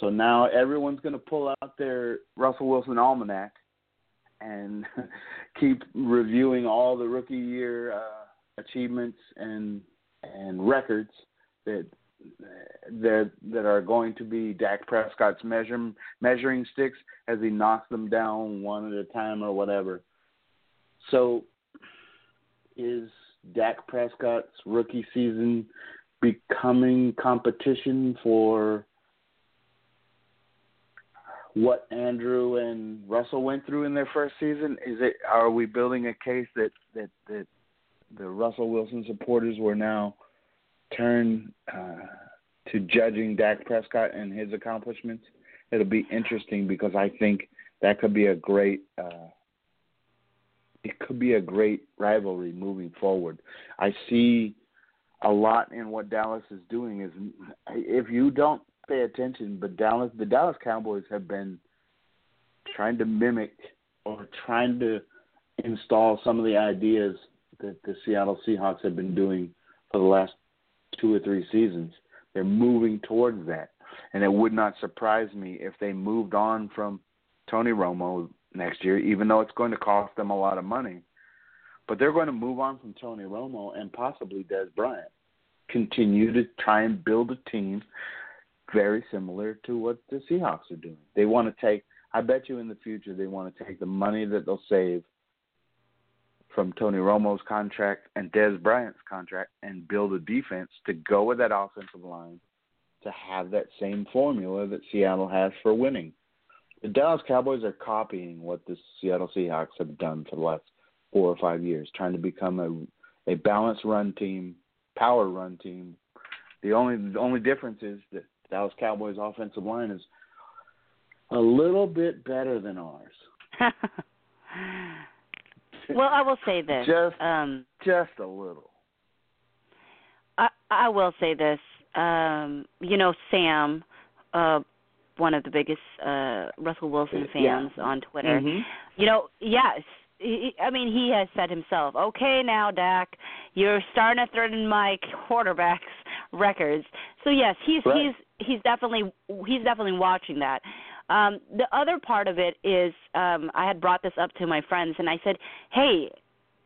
So now everyone's going to pull out their Russell Wilson almanac and keep reviewing all the rookie year uh, achievements and and records that that that are going to be Dak Prescott's measure, measuring sticks as he knocks them down one at a time or whatever. So, is Dak Prescott's rookie season becoming competition for what Andrew and Russell went through in their first season? Is it are we building a case that that that the Russell Wilson supporters were now turned uh, to judging Dak Prescott and his accomplishments it'll be interesting because I think that could be a great uh, it could be a great rivalry moving forward. I see a lot in what Dallas is doing is if you don't pay attention, but Dallas the Dallas Cowboys have been trying to mimic or trying to install some of the ideas that the Seattle Seahawks have been doing for the last two or three seasons. They're moving towards that. And it would not surprise me if they moved on from Tony Romo next year, even though it's going to cost them a lot of money. But they're going to move on from Tony Romo and possibly Dez Bryant. Continue to try and build a team very similar to what the Seahawks are doing. They want to take I bet you in the future they want to take the money that they'll save from Tony Romo's contract and Dez Bryant's contract and build a defense to go with that offensive line to have that same formula that Seattle has for winning. The Dallas Cowboys are copying what the Seattle Seahawks have done for the last four or five years, trying to become a a balanced run team, power run team. The only the only difference is that Dallas Cowboys offensive line is a little bit better than ours. well, I will say this. Just um just a little. I I will say this. Um, you know, Sam, uh one of the biggest uh Russell Wilson fans Yeah. on Twitter. Mhm. You know, yes. He, I mean, he has said himself, "Okay, now Dak, you're starting to threaten my quarterbacks records." So yes, he's Right. he's he's definitely he's definitely watching that. Um, the other part of it is um, I had brought this up to my friends, and I said, "Hey,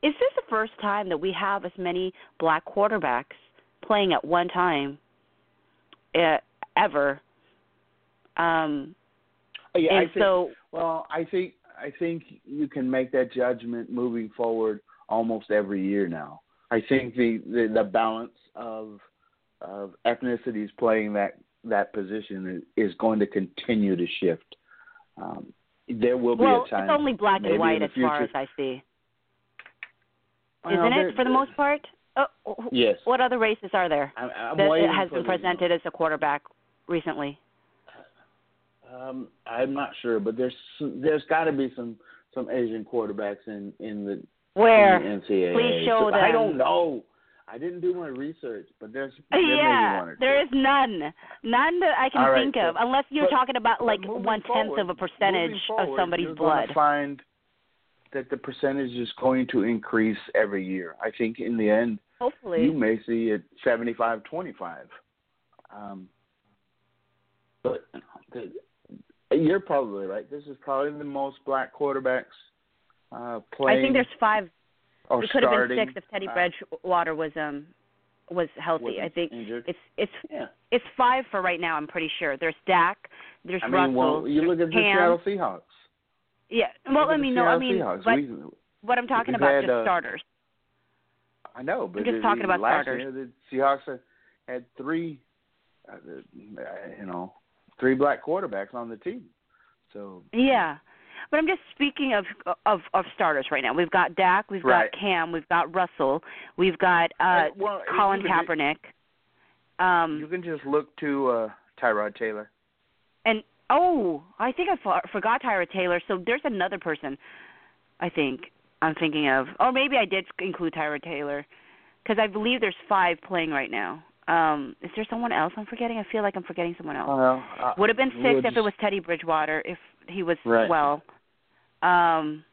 is this the first time that we have as many black quarterbacks playing at one time uh, ever?" Um, Yeah, I think, so well, I think I think you can make that judgment moving forward almost every year now. I think the the, the balance of of ethnicities playing that that position is, going to continue to shift. Um, there will be well, a time. it's only black and white as far as I see. Well, Isn't there- it for the most part? Oh, Yes. What other races are there I'm, I'm that has been presented as a quarterback recently? Um, I'm not sure, but there's there's got to be some some Asian quarterbacks in in the Where? in the NCAA. Please show So I don't know. I didn't do my research, but there's there yeah, one or two. there is none, none that I can right, think of, unless you're but- talking about like one tenth of a percentage moving of forward, somebody's you're blood. Find that the percentage is going to increase every year. I think in the end, Hopefully, you may see it 75-25. Um, but the, you're probably right. This is probably the most black quarterbacks uh, I think there's five. Or it could have been starting, six if Teddy Bridgewater was um was healthy. I think injured. it's it's yeah. it's five for right now. I'm pretty sure. There's Dak. There's I mean, Russell. well, you look at the. Seattle Seahawks. Yeah. Well, I mean, no, I mean, Seahawks. but We- what I'm talking about had, just uh, starters. I know, but just the- talking about last starters. year the Seahawks had, had three, uh, uh, you know, three black quarterbacks on the team. So Yeah. But I'm just speaking of of of starters right now. We've got Dak, we've Right. got Cam, we've got Russell, we've got uh well, Colin you Kaepernick. you Um can just look to uh, Tyrod Taylor. and oh, I think I for, forgot Tyrod Taylor. So there's another person I think I'm thinking of. Or maybe I did include Tyrod Taylor cuz I believe there's 5 playing right now. Um is there someone else I'm forgetting? I feel like I'm forgetting someone else. Uh, Would have been 6 we'll if it was Teddy Bridgewater if he was Right. well. Um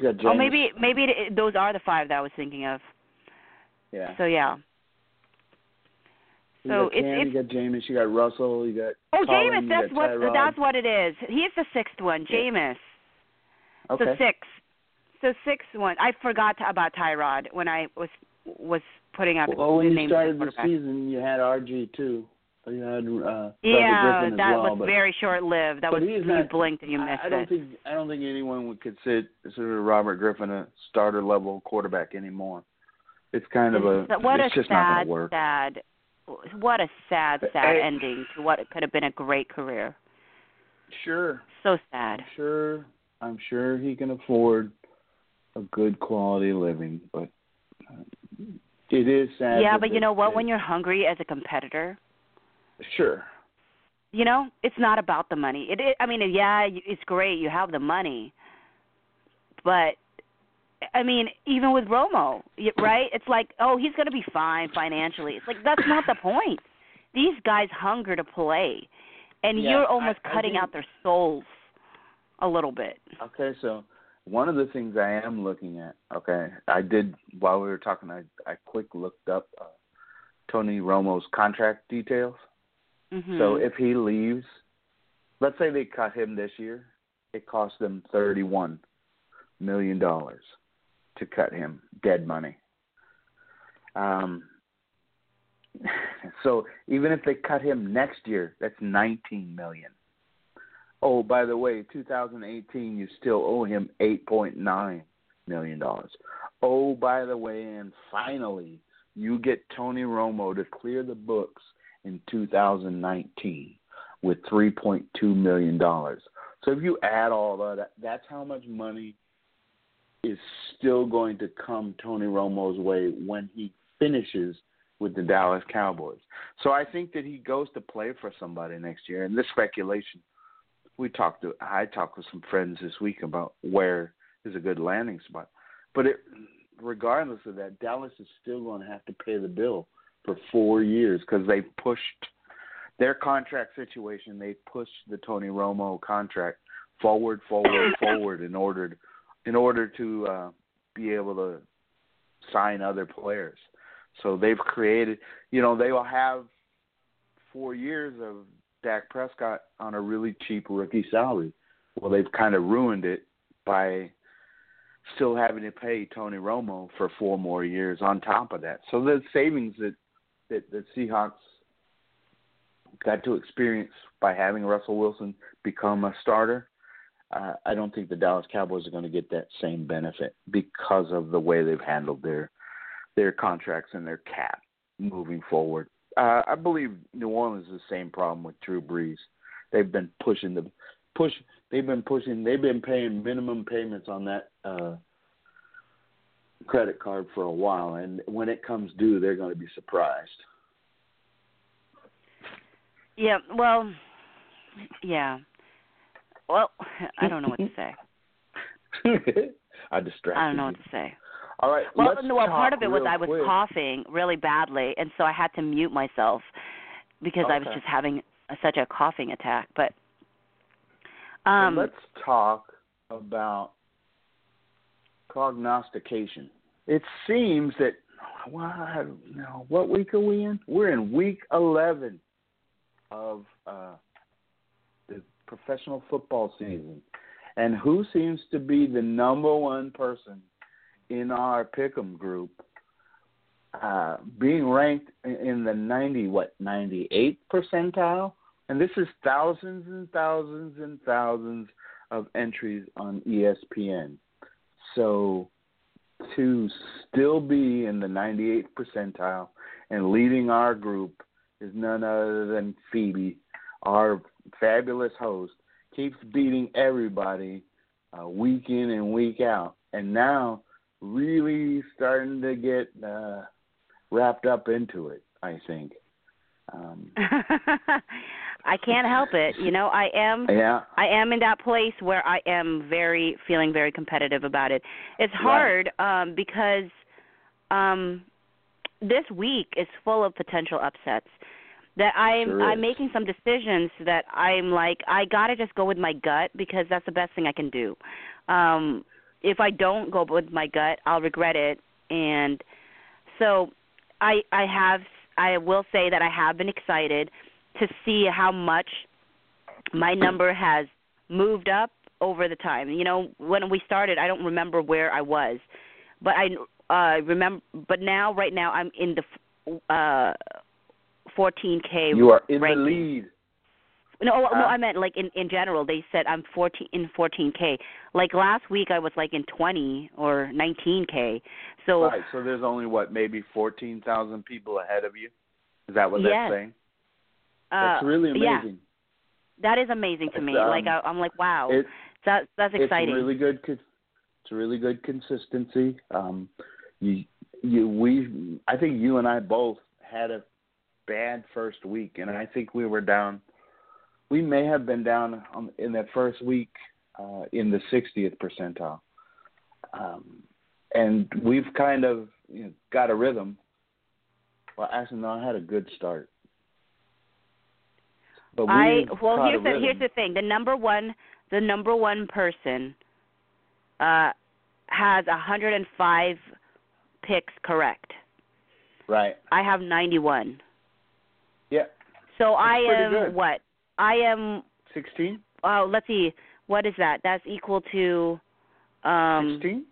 got Oh, maybe maybe it, those are the five that I was thinking of. Yeah. So yeah. you so got Cam, it's- you got Jameis, you got Russell, you got. Oh, Colin, Jameis, you what Tyrod. that's what it is. He's the sixth one, Yeah. Jameis. Okay. So six. So six one. I forgot to, about Tyrod when I was was putting out Well, when the you started the season, you had RG too. You had uh, Yeah, that well, was but very short lived. That was you not- blinked and you I- missed I don't it. think I don't think anyone would consider consider Robert Griffin a starter level quarterback anymore. It's kind of a It's- what it's a just not sad, going to work. sad, what a sad, sad hey- ending to what could have been a great career. Sure, So sad. I'm sure I'm sure he can afford a good quality living, but uh, it is sad. yeah, but you know what? When you're hungry as a competitor, sure, You know, it's not about the money. It, it I mean, yeah, it's great you have the money, but I mean, even with Romo, right? It's like, oh, he's going to be fine financially. It's like that's not the point. These guys hunger to play, and Yeah, you're almost I- I cutting think- out their souls a little bit. Okay, so one of the things I am looking at, okay, I did while we were talking, I I quick looked up uh, Tony Romo's contract details. Hmm So if he leaves, let's say they cut him this year, it cost them thirty-one million dollars to cut him, dead money. Um, so even if they cut him next year, that's nineteen million. Oh, by the way, 2018, you still owe him 8.9 million dollars. Oh, by the way, and finally, you get Tony Romo to clear the books in 2019 with 3.2 million dollars. So if you add all of that, that's how much money is still going to come Tony Romo's way when he finishes with the Dallas Cowboys. So I think that he goes to play for somebody next year. And this speculation, we talked to I talked with some friends this week about where is a good landing spot. But it, regardless of that, Dallas is still going to have to pay the bill for four years because they pushed their contract situation. They pushed the Tony Romo contract forward, forward, forward in order to, in order to uh, be able to sign other players. So they've created, you know, they will have four years of Dak Prescott on a really cheap rookie salary. Well, they've kind of ruined it by still having to pay Tony Romo for four more years on top of that. So the savings that that the Seahawks got to experience by having Russell Wilson become a starter, uh, I don't think the Dallas Cowboys are going to get that same benefit because of the way they've handled their their contracts and their cap moving forward. Uh, I believe New Orleans is the same problem with Drew Brees. They've been pushing the push. They've been pushing. They've been paying minimum payments on that uh, credit card for a while, and when it comes due, they're going to be surprised. Yeah, well, yeah. Well, I don't know what to say. I distracted. I don't know you. what to say. All right. Well, no, well, part of it was I was quick. coughing really badly, and so I had to mute myself because I was just having a, such a coughing attack. But So um, let's talk about prognostication. It seems that now what week are we in? We're in week eleven of uh, the professional football season, and who seems to be the number one person in our pick'em group, uh, being ranked in- the ninety what ninety eighth percentile, and this is thousands and thousands and thousands of entries on ESPN. So to still be in the 98th percentile and leading our group is none other than Phoebe, our fabulous host, keeps beating everybody uh, week in and week out, and now really starting to get uh, wrapped up into it. I think. Um, I can't help it. You know, I am yeah. I am in that place where I am very feeling very competitive about it. It's hard um because um this week is full of potential upsets. That I'm Sure I'm making some decisions that I'm like I got to just go with my gut because that's the best thing I can do. Um if I don't go with my gut, I'll regret it and so I I have I will say that I have been excited to see how much my number has moved up over the time. You know, when we started, I don't remember where I was, but I uh remember. But now, right now, I'm in the uh 14k. You are in ranking. the lead. No, oh, no, I meant like in in general. They said I'm 14 in 14k. Like last week, I was like in 20 or 19k. So Right. So there's only what, maybe fourteen thousand people ahead of you. Is that what Yes. that's saying? uh, That's really Yeah, amazing. that is amazing to It's, me. um, like I, I'm like, wow, It, that that's exciting. It's really good. con- It's really good consistency. Um, you, you, we. I think you and I both had a bad first week, and I think we were down we may have been down on, in that first week uh, in the 60th percentile, um, and we've kind of you know, got a rhythm. Well, actually, no, I had a good start. But I we've well here's the here's the thing. The number one the number one person uh has 105 picks correct. right. I have 91. Yeah, So I am good. what? I am 16, oh, let's see. What is that? That's equal to um 16,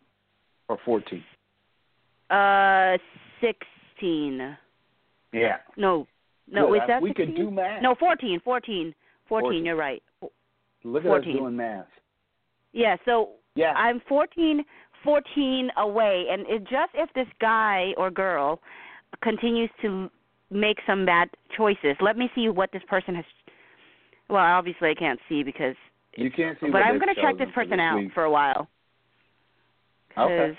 or 14. uh 16. Yeah. No. No, is that we 16? could do math. No, 14, 14. 14, 14. you're right. Look at 14. us doing math. Yeah, so Yeah. I'm 14, 14 away, and it just if this guy or girl continues to make some bad choices, let me see what this person has. Well, obviously I can't see because, you can't see. but I'm going to check this person out week. for a while. Okay.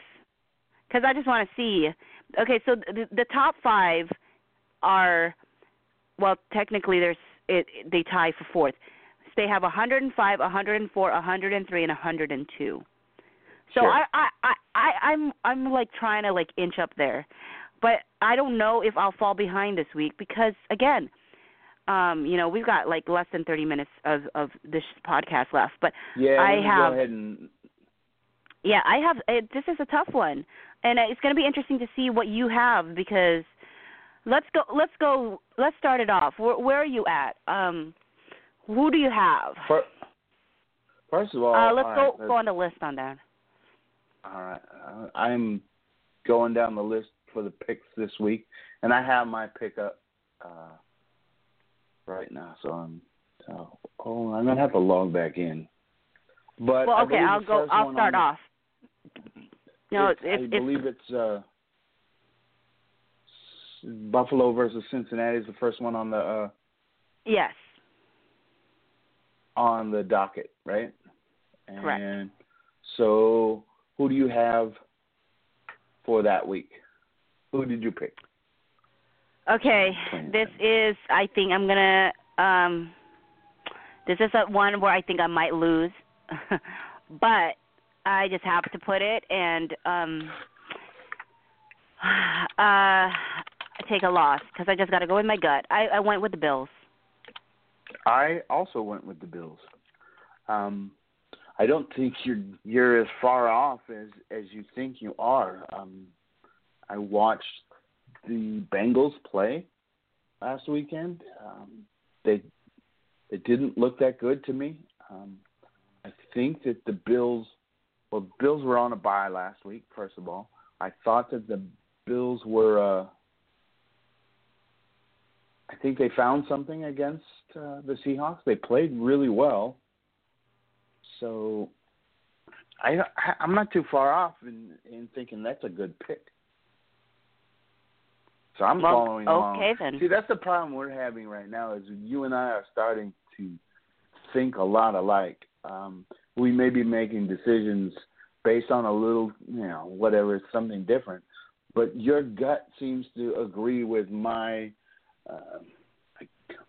Because I just want to see. Okay, so the, the top five are, well, technically there's it. They tie for fourth. They have 105, 104, 103, and 102. So Sure. I, I, I, I, I'm, I'm like trying to like inch up there, but I don't know if I'll fall behind this week because again, um, you know, we've got like less than 30 minutes of of this podcast left. But Yeah, I have- go ahead and yeah, I have. It, this is a tough one, and it's going to be interesting to see what you have because let's go. Let's go. Let's start it off. Where, where are you at? Um, who do you have? fir- first of all, uh, let's all go right, go on the list on that. All right, uh, I'm going down the list for the picks this week, and I have my pick up uh, right now. So I'm. So, oh, I'm gonna have to log back in. But Well, okay, I'll go. I'll start off. No, it's, it's, I it's, believe it's uh, Buffalo versus Cincinnati is the first one on the uh, yes. on the docket, right? And Correct. so, who do you have for that week? Who did you pick? Okay, this is. I think I'm gonna. Um, this is a one where I think I might lose, but I just have to put it and um, uh, take a loss because I just got to go with my gut. I, I went with the Bills. I also went with the Bills. Um, I don't think you're you're as far off as as you think you are. Um, I watched the Bengals play last weekend. Um, they it didn't look that good to me. Um, I think that the Bills, well, Bills were on a bye last week. First of all, I thought that the Bills were. Uh, I think they found something against uh, the Seahawks. They played really well. So I, I'm not too far off in in thinking that's a good pick. So I'm Well, following along. okay then. See, that's the problem we're having right now is you and I are starting to think a lot alike. Um, we may be making decisions based on a little, you know, whatever, something different. But your gut seems to agree with my uh,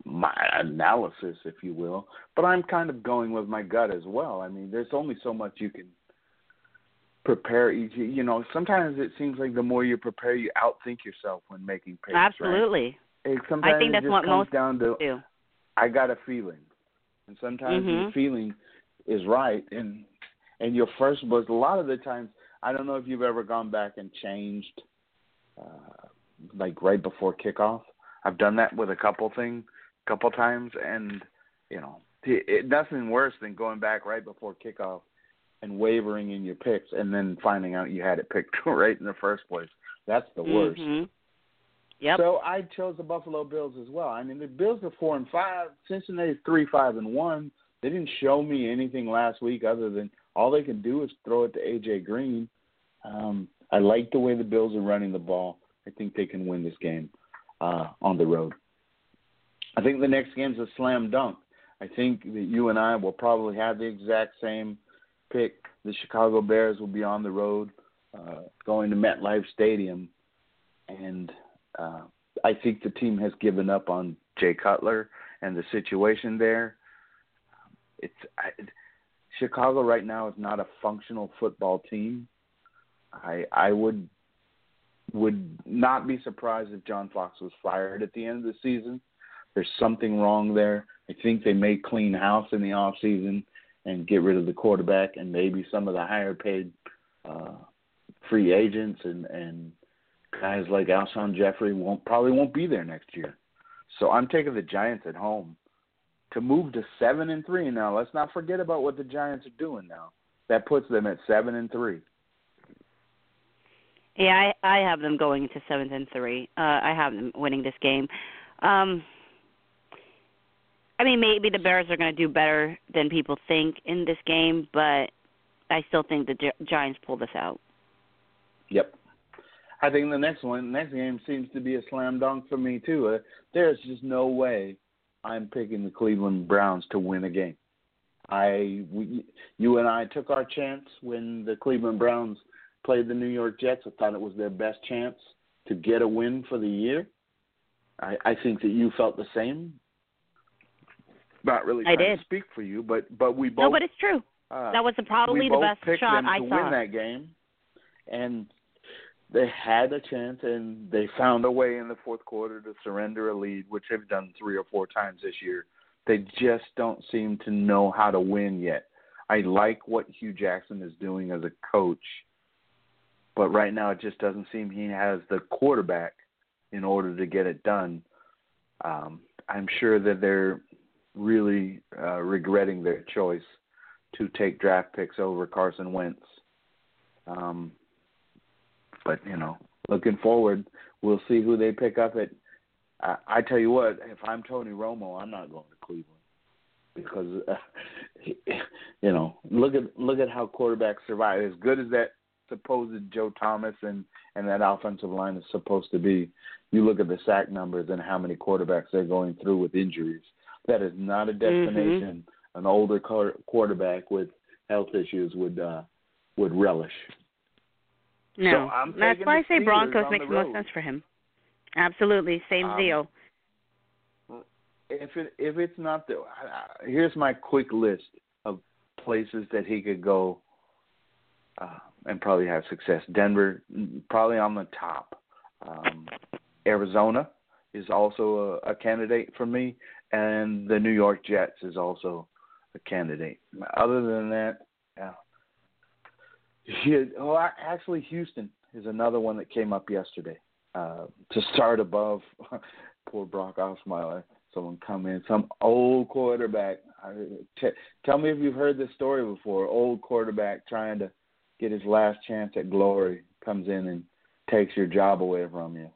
my analysis, if you will. But I'm kind of going with my gut as well. I mean, there's only so much you can prepare each. You know, sometimes it seems like the more you prepare, you outthink yourself when making picks. Absolutely. It, sometimes I think that's what comes most down to do. I got a feeling, and sometimes Mhm. the feeling is right, and and your first was a lot of the times. I don't know if you've ever gone back and changed, uh, like right before kickoff. I've done that with a couple things, couple times, and you know, it, it, nothing worse than going back right before kickoff and wavering in your picks, and then finding out you had it picked right in the first place. That's the worst. Mhm. Yep. So I chose the Buffalo Bills as well. I mean, the Bills are four and five. Cincinnati's three, five, and one. They didn't show me anything last week other than all they can do is throw it to AJ Green. Um, I like the way the Bills are running the ball. I think they can win this game uh, on the road. I think the next game's a slam dunk. I think that you and I will probably have the exact same pick. The Chicago Bears will be on the road, uh, going to MetLife Stadium, and uh, I think the team has given up on Jay Cutler and the situation there. it's I, Chicago right now is not a functional football team. I I would would not be surprised if John Fox was fired at the end of the season. There's something wrong there. I think they may clean house in the off season and get rid of the quarterback and maybe some of the higher paid uh, free agents and and guys like Alshon Jeffery won't probably won't be there next year. So I'm taking the Giants at home to move to seven and three now. Let's not forget about what the Giants are doing now. That puts them at seven and three. Yeah, I I have them going to seven and three. Uh, I have them winning this game. Um, I mean, maybe the Bears are going to do better than people think in this game, but I still think the Gi- Giants pull this out. Yep. I think the next one, next game seems to be a slam dunk for me too. Uh, there's just no way I'm picking the Cleveland Browns to win a game. I, we, you and I took our chance when the Cleveland Browns played the New York Jets. I thought it was their best chance to get a win for the year. I, I think that you felt the same. Not really I trying did. to speak for you, but but we both no, but it's true. uh, That was probably we the both best picked shot them I to saw. win that game, and they had a chance, and they found a way in the fourth quarter to surrender a lead, which they've done three or four times this year. They just don't seem to know how to win yet. I like what Hue Jackson is doing as a coach, but right now it just doesn't seem he has the quarterback in order to get it done. Um, I'm sure that they're really uh, regretting their choice to take draft picks over Carson Wentz. Um, but you know, looking forward, we'll see who they pick up at. I, I tell you what, if I'm Tony Romo, I'm not going to Cleveland because uh, you know, look at look at how quarterbacks survive. As good as that supposed Joe Thomas and and that offensive line is supposed to be, you look at the sack numbers and how many quarterbacks they're going through with injuries. That is not a destination an older quar- quarterback with health issues would uh, would relish. No, So I'm that's why I say Broncos makes the the most sense for him. Absolutely, same Um, deal. If it if it's not the I- I- here's my quick list of places that he could go uh, and probably have success. Denver probably on the top. Um, Arizona is also a, a candidate for me, and the New York Jets is also a candidate. Other than that, yeah. Oh, actually, Houston is another one that came up yesterday. Uh, to start above poor Brock Osweiler, someone come in, some old quarterback. Tell me if you've heard this story before. Old quarterback trying to get his last chance at glory comes in and takes your job away from you.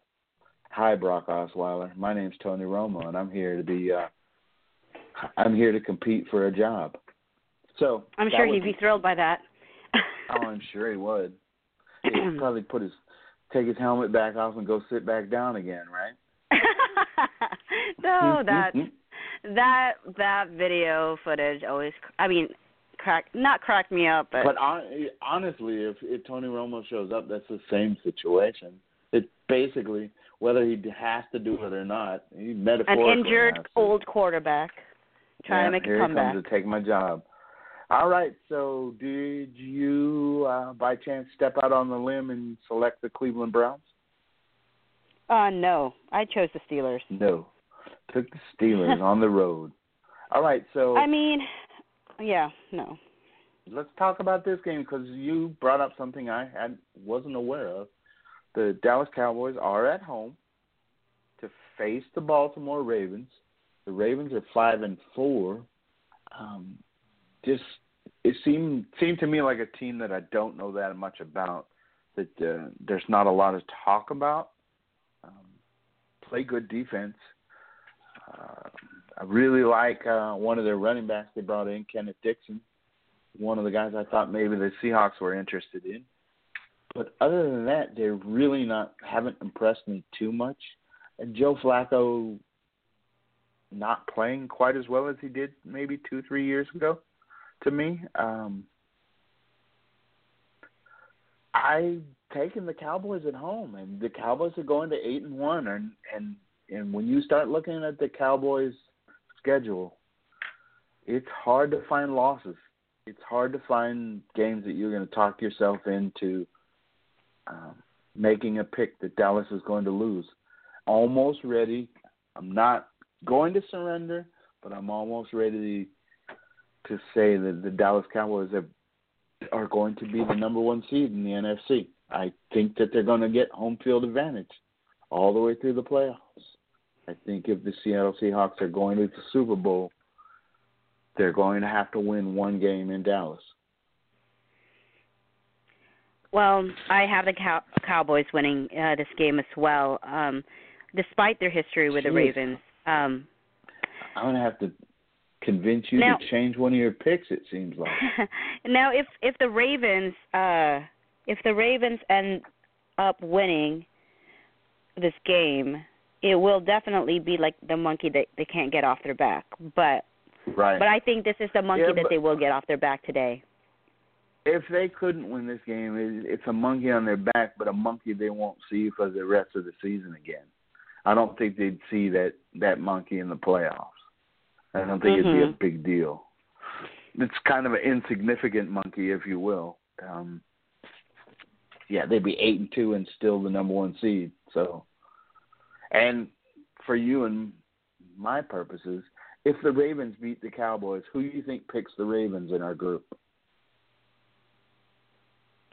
Hi, Brock Osweiler. My name's Tony Romo, and I'm here to be. Uh, I'm here to compete for a job. So I'm sure he'd be thrilled by that. Oh, I'm sure he would. He'd probably put his take his helmet back off and go sit back down again, right? no, that that that video footage always. I mean, crack not cracked me up, but, But hon- honestly, if, if Tony Romo shows up, that's the same situation. It basically whether he has to do it or not, he metaphorically an injured old quarterback trying yeah, to make here a comeback. he comes to take my job. All right, so did you uh, by chance step out on the limb and select the Cleveland Browns? Uh no, I chose the Steelers. No, took the Steelers on the road. All right, so I mean, yeah, no. let's talk about this game because you brought up something I had wasn't aware of. The Dallas Cowboys are at home to face the Baltimore Ravens. The Ravens are five and four. Um, just it seemed seemed to me like a team that I don't know that much about. That uh, there's not a lot of talk about. Um, play good defense. Uh, I really like uh, one of their running backs they brought in, Kenneth Dixon one of the guys I thought maybe the Seahawks were interested in. But other than that, they're really not haven't impressed me too much. And Joe Flacco not playing quite as well as he did maybe two, three years ago to me. Um I taken the Cowboys at home and the Cowboys are going to eight and one and and and when you start looking at the Cowboys schedule, it's hard to find losses. It's hard to find games that you're going to talk yourself into um, making a pick that Dallas is going to lose. Almost ready. I'm not going to surrender, but I'm almost ready to say that the Dallas Cowboys are, are going to be the number one seed in the NFC. I think that they're going to get home field advantage all the way through the playoffs. I think if the Seattle Seahawks are going to the Super Bowl, they're going to have to win one game in Dallas. Well, I have the Cow- Cowboys winning uh, this game as well, um, despite their history with the Ravens. Um, I'm going to have to convince you Now- to change one of your picks. It seems like. now, if if the Ravens uh, if the Ravens end up winning this game, it will definitely be like the monkey that they can't get off their back. But right. but I think this is the monkey Yeah, that they will get off their back today. If they couldn't win this game, it- it's a monkey on their back, but a monkey they won't see for the rest of the season again. I don't think they'd see that that monkey in the playoffs. I don't think it'd be a Mhm. big deal. It's kind of an insignificant monkey, if you will. Um, yeah, they'd be eight and two and still the number one seed. So, and for you and my purposes, if the Ravens beat the Cowboys, who do you think picks the Ravens in our group?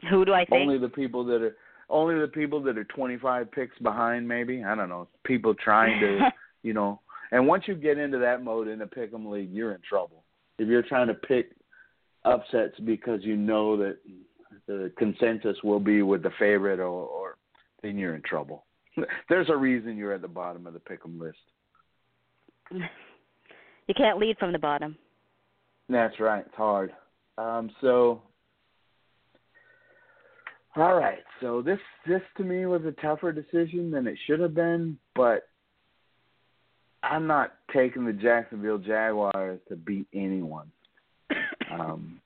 Who do I think? Only the people that are only the people that are 25 picks behind, maybe. I don't know. People trying to, you know. And once you get into that mode in a pick'em league, you're in trouble. If you're trying to pick upsets because you know that the consensus will be with the favorite, or, or then you're in trouble. There's a reason you're at the bottom of the pick'em list. you can't lead from the bottom. That's right. It's hard. Um, so, all right. So this this to me was a tougher decision than it should have been, but I'm not taking the Jacksonville Jaguars to beat anyone. Um,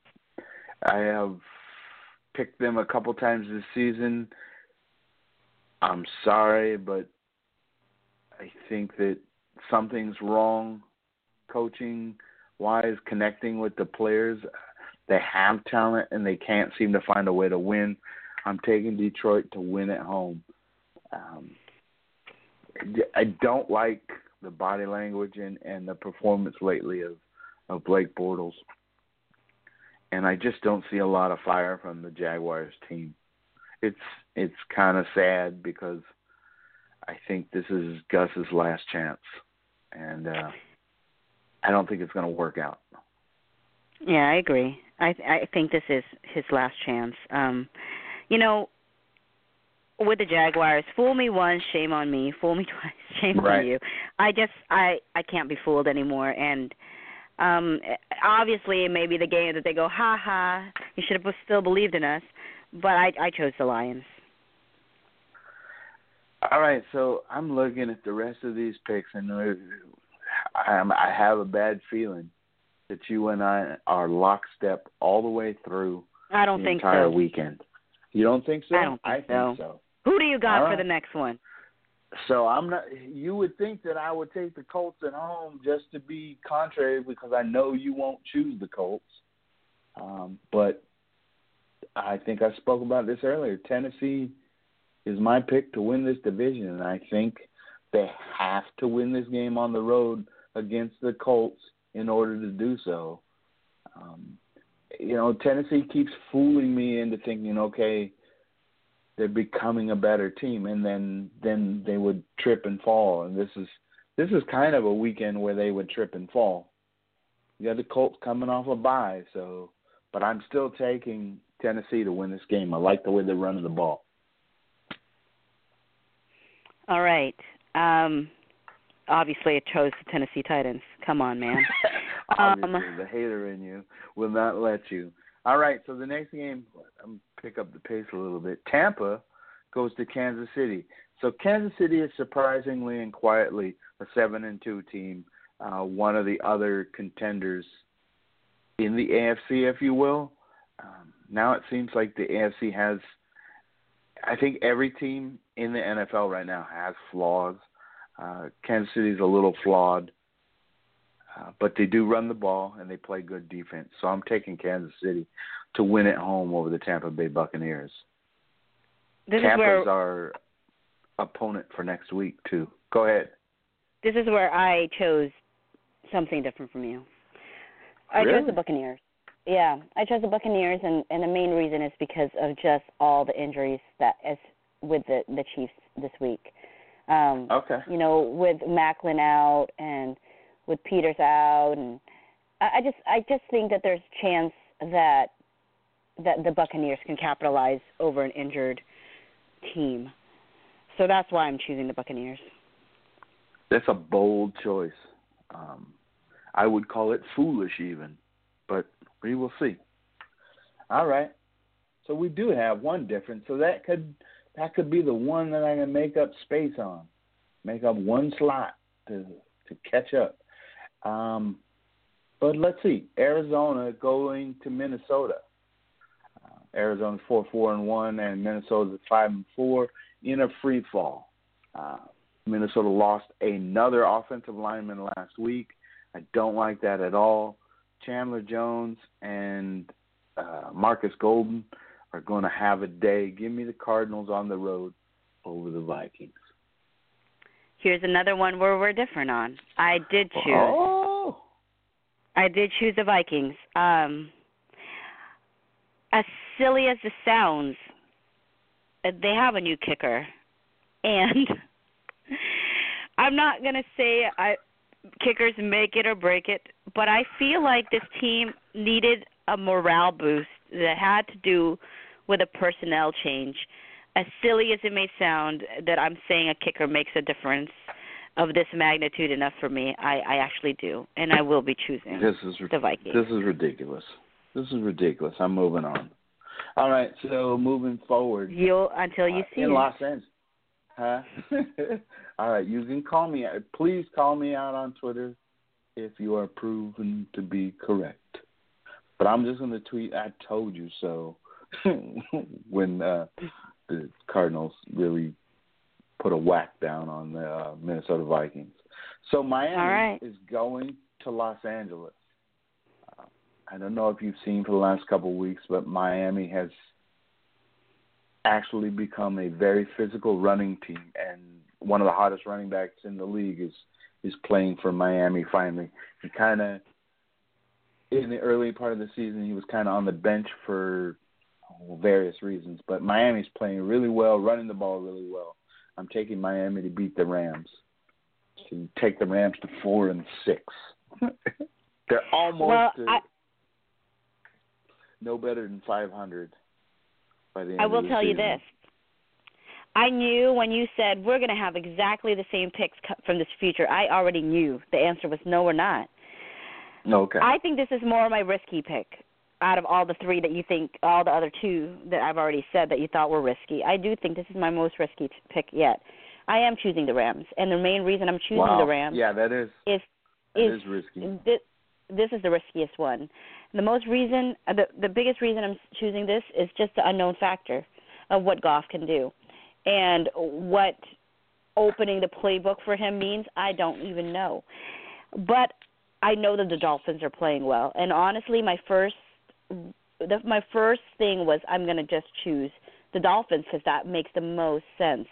I have picked them a couple times this season. I'm sorry, but I think that something's wrong coaching wise, connecting with the players. They have talent and they can't seem to find a way to win. I'm taking Detroit to win at home. Um, I don't like the body language and, and the performance lately of, of Blake Bortles. And I just don't see a lot of fire from the Jaguars team. It's it's kind of sad because I think this is Gus's last chance, and uh, I don't think it's going to work out. Yeah, I agree. I I think this is his last chance. Um, you know, with the Jaguars, fool me once, shame on me. Fool me twice, shame Right. on you. I just I I can't be fooled anymore. And um obviously, it may be the game that they go, ha ha, you should have still believed in us. But I I chose the Lions. All right, so I'm looking at the rest of these picks, and uh, I'm, I have a bad feeling that you and I are lockstep all the way through I don't the think entire so. weekend. You don't think so? I don't think so. so. Who do you got All for right. the next one? So I'm not. You would think that I would take the Colts at home just to be contrary, because I know you won't choose the Colts. Um, but I think I spoke about this earlier. Tennessee is my pick to win this division, and I think they have to win this game on the road against the Colts in order to do so. Um, you know, Tennessee keeps fooling me into thinking, okay, they're becoming a better team, and then then they would trip and fall. And this is this is kind of a weekend where they would trip and fall. You got the Colts coming off a bye, so but I'm still taking Tennessee to win this game. I like the way they're running the ball. All right. Um obviously I chose the Tennessee Titans. Come on, man. Obviously, Um, the hater in you will not let you. All right, so the next game, I'm pick up the pace a little bit. Tampa goes to Kansas City. So Kansas City is surprisingly and quietly a seven and two team, uh, one of the other contenders in the AFC, if you will. Um, now it seems like the AFC has. I think every team in the NFL right now has flaws. Uh, Kansas City's a little flawed. Uh, but they do run the ball and they play good defense. So I'm taking Kansas City to win at home over the Tampa Bay Buccaneers. This Tampa's is where our opponent for next week too. Go ahead. this is where I chose something different from you. I chose the Buccaneers. Yeah, I chose the Buccaneers, and and the main reason is because of just all the injuries that is with the the Chiefs this week. Um, Okay. you know, with Maclin out and with Peters out, and I, I just I just think that there's a chance that that the Buccaneers can capitalize over an injured team. So that's why I'm choosing the Buccaneers. That's a bold choice. Um, I would call it foolish even, but we will see. All right. So we do have one difference. So that could that could be the one that I can make up space on, make up one slot to to catch up. Um, but let's see. Arizona going to Minnesota. Uh, Arizona's four four and one, and Minnesota's five and four in a free fall. Uh, Minnesota lost another offensive lineman last week. I don't like that at all. Chandler Jones and uh, Markus Golden are going to have a day. Give me the Cardinals on the road over the Vikings. Here's another one where we're different on. I did choose. Oh, I did choose the Vikings. Um, as silly as this sounds, they have a new kicker, and I'm not gonna say I kickers make it or break it, but I feel like this team needed a morale boost that had to do with a personnel change. As silly as it may sound, that I'm saying a kicker makes a difference of this magnitude enough for me, I, I actually do, and I will be choosing this is the Vikings. this is ridiculous. This is ridiculous. I'm moving on. All right, so moving forward. You'll until you uh, see in it. Los Angeles. Huh? All right, you can call me. Please call me out on Twitter if you are proven to be correct. But I'm just going to tweet "I told you so" when uh, the Cardinals really put a whack down on the uh, Minnesota Vikings. So Miami right. is going to Los Angeles. Uh, I don't know if you've seen for the last couple of weeks, but Miami has actually become a very physical running team, and one of the hottest running backs in the league is is playing for Miami. Finally, he kind of in the early part of the season he was kind of on the bench for various reasons, but Miami's playing really well, running the ball really well. I'm taking Miami to beat the Rams, to take the Rams to four and six. They're almost Well, I- no better than 500 by the end I will tell you this. I knew when you said we're going to have exactly the same picks from this future. I already knew the answer was no, we're not. Okay. I think this is more my risky pick out of all the three that you think, all the other two that I've already said that you thought were risky. I do think this is my most risky pick yet. I am choosing the Rams, and the main reason I'm choosing wow. the Rams Yeah, that is is that is is risky. this, this is the riskiest one. The most reason, the the biggest reason I'm choosing this is just the unknown factor of what Goff can do, and what opening the playbook for him means. I don't even know, but I know that the Dolphins are playing well. And honestly, my first, the, my first thing was I'm going to just choose the Dolphins because that makes the most sense.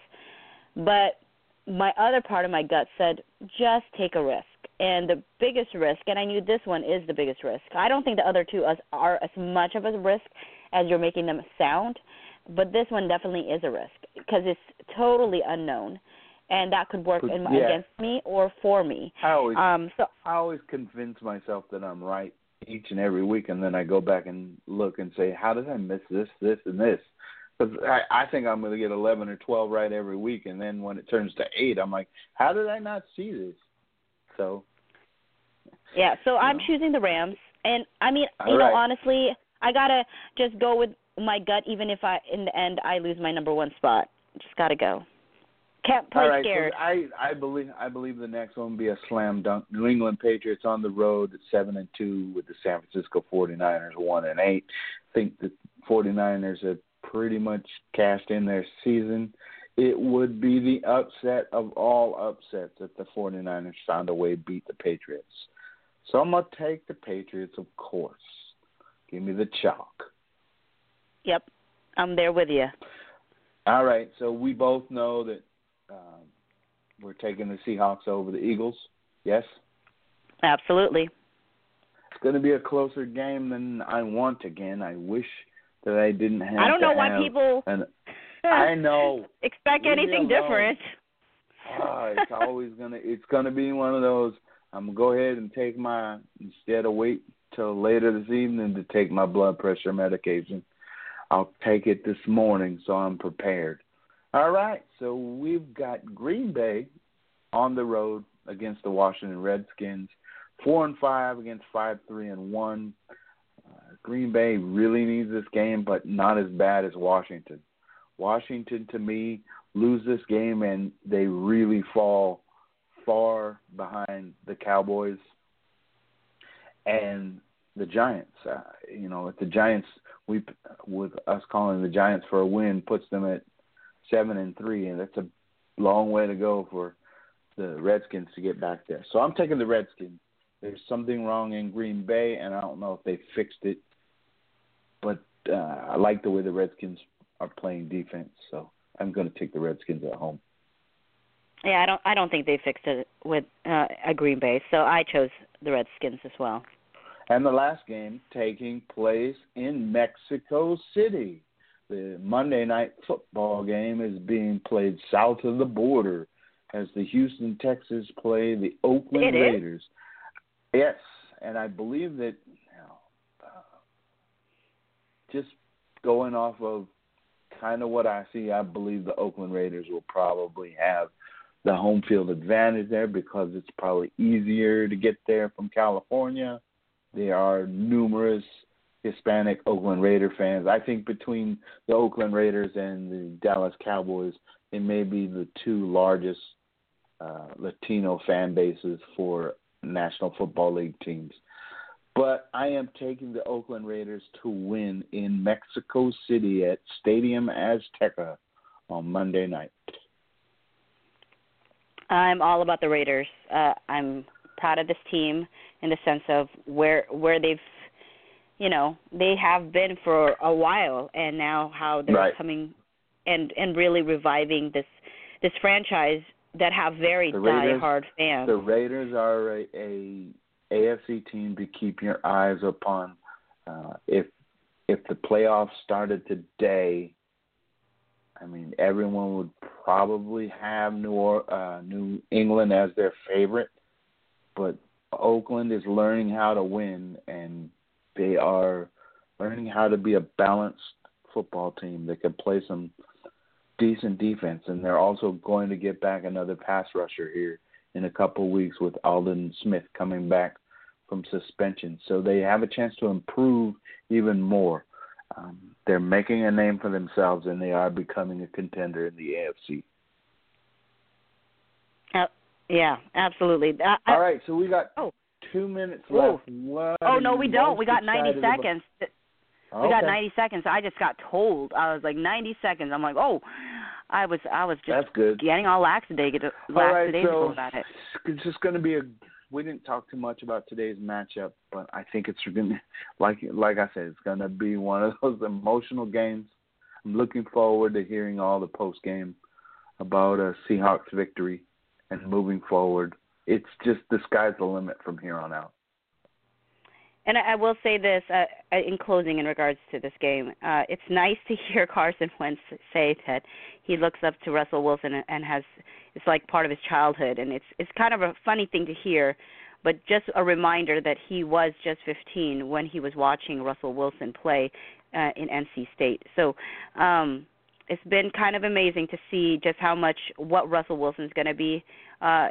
But my other part of my gut said just take a risk. And the biggest risk, and I knew this one is the biggest risk. I don't think the other two are as much of a risk as you're making them sound, but this one definitely is a risk because it's totally unknown, and that could work yeah. against me or for me. I always Um, so I always convince myself that I'm right each and every week, and then I go back and look and say, how did I miss this, this, and this? Because I, I think I'm going to get 11 or 12 right every week, and then when it turns to eight, I'm like, how did I not see this? So Yeah, so I'm know. choosing the Rams, and I mean, All you know, honestly, I gotta just go with my gut, even if I, in the end, I lose my number one spot. Just gotta go. Can't play all right, scared. so I I believe I believe the next one will be a slam dunk. New England Patriots on the road at seven and two with the San Francisco 49ers one and eight. I think the 49ers have pretty much cashed in their season. It would be the upset of all upsets if the 49ers found a way to beat the Patriots. So I'm gonna take the Patriots, of course. Give me the chalk. Yep, I'm there with you. All right, so we both know that um, we're taking the Seahawks over the Eagles. Yes, Absolutely. it's going to be a closer game than I want. Again, I wish that I didn't have. I don't know why people An, I know. expect Leave anything different. Ah, it's always gonna. It's gonna be one of those. I'm gonna go ahead and take my instead of wait till later this evening to take my blood pressure medication. I'll take it this morning so I'm prepared. All right, so we've got Green Bay on the road against the Washington Redskins, four and five against five three and one. Uh, Green Bay really needs this game, but not as bad as Washington. Washington, to me, lose this game and they really fall far behind the Cowboys and the Giants. Uh, you know, if the Giants, we with us calling the Giants for a win, puts them at seven and three, and that's a long way to go for the Redskins to get back there. So I'm taking the Redskins. There's something wrong in Green Bay, and I don't know if they fixed it, but uh, I like the way the Redskins are playing defense, so I'm going to take the Redskins at home. Yeah, I don't. I don't think they fixed it with uh, a Green Bay, so I chose the Redskins as well. And the last game taking place in Mexico City. The Monday night football game is being played south of the border as the Houston Texans play the Oakland It is? Raiders. Yes, and I believe that you know, uh, just going off of kind of what I see, I believe the Oakland Raiders will probably have the home field advantage there because it's probably easier to get there from California. There are numerous Hispanic Oakland Raider fans. I think between the Oakland Raiders and the Dallas Cowboys, it may be the two largest uh, Latino fan bases for National Football League teams. But I am taking the Oakland Raiders to win in Mexico City at Stadium Azteca on Monday night. I'm all about the Raiders. Uh, I'm proud of this team in the sense of where where they've, you know, they have been for a while, and now how they're Right. coming and and really reviving this this franchise that have very Raiders- die-hard fans. The Raiders are a, a AFC team to keep your eyes upon. Uh, if if the playoffs started today, I mean everyone would probably have New or, uh, New England as their favorite, but Oakland is learning how to win, and they are learning how to be a balanced football team that can play some decent defense, and they're also going to get back another pass rusher here in a couple of weeks with Aldon Smith coming back from suspension. So they have a chance to improve even more. Um, they're making a name for themselves, and they are becoming a contender in the AFC. Uh, yeah, absolutely. I, All right, so we got Oh. Two minutes left. What oh no, we don't. We got 90 excited about? seconds. Okay. We got 90 seconds. I just got told. I was like 90 seconds. I'm like, oh, I was I was just That's good. getting all lackadaisical right, so about it. it's just going to be a. We didn't talk too much about today's matchup, but I think it's going to, like like I said, it's going to be one of those emotional games. I'm looking forward to hearing all the post game about a Seahawks victory and moving forward. It's just the sky's the limit from here on out. And I, will say this uh, uh, in closing, in regards to this game, uh, it's nice to hear Carson Wentz say that he looks up to Russell Wilson and, and has it's like part of his childhood, and it's it's kind of a funny thing to hear, but just a reminder that he was just 15 when he was watching Russell Wilson play uh, in NC State. So. um it's been kind of amazing to see just how much what Russell Wilson's going to be uh,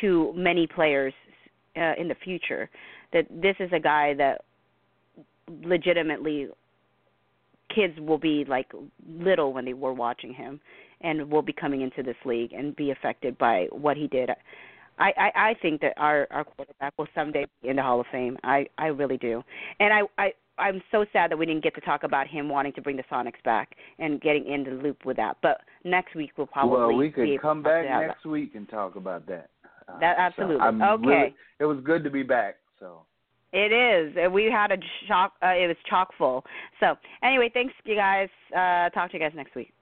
to many players uh, in the future that this is a guy that legitimately kids will be like little when they were watching him and will be coming into this league and be affected by what he did. I, I, I think that our, our quarterback will someday be in the Hall of Fame. I, I really do. And I, I I'm so sad that we didn't get to talk about him wanting to bring the Sonics back and getting in the loop with that. But next week we'll probably well, we could come back next week and talk about that. Uh, That absolutely. I'm Okay. really- it was good to be back. So It is. We had a chock. Uh, it was chock full. So anyway, thanks you guys. Uh, talk to you guys next week.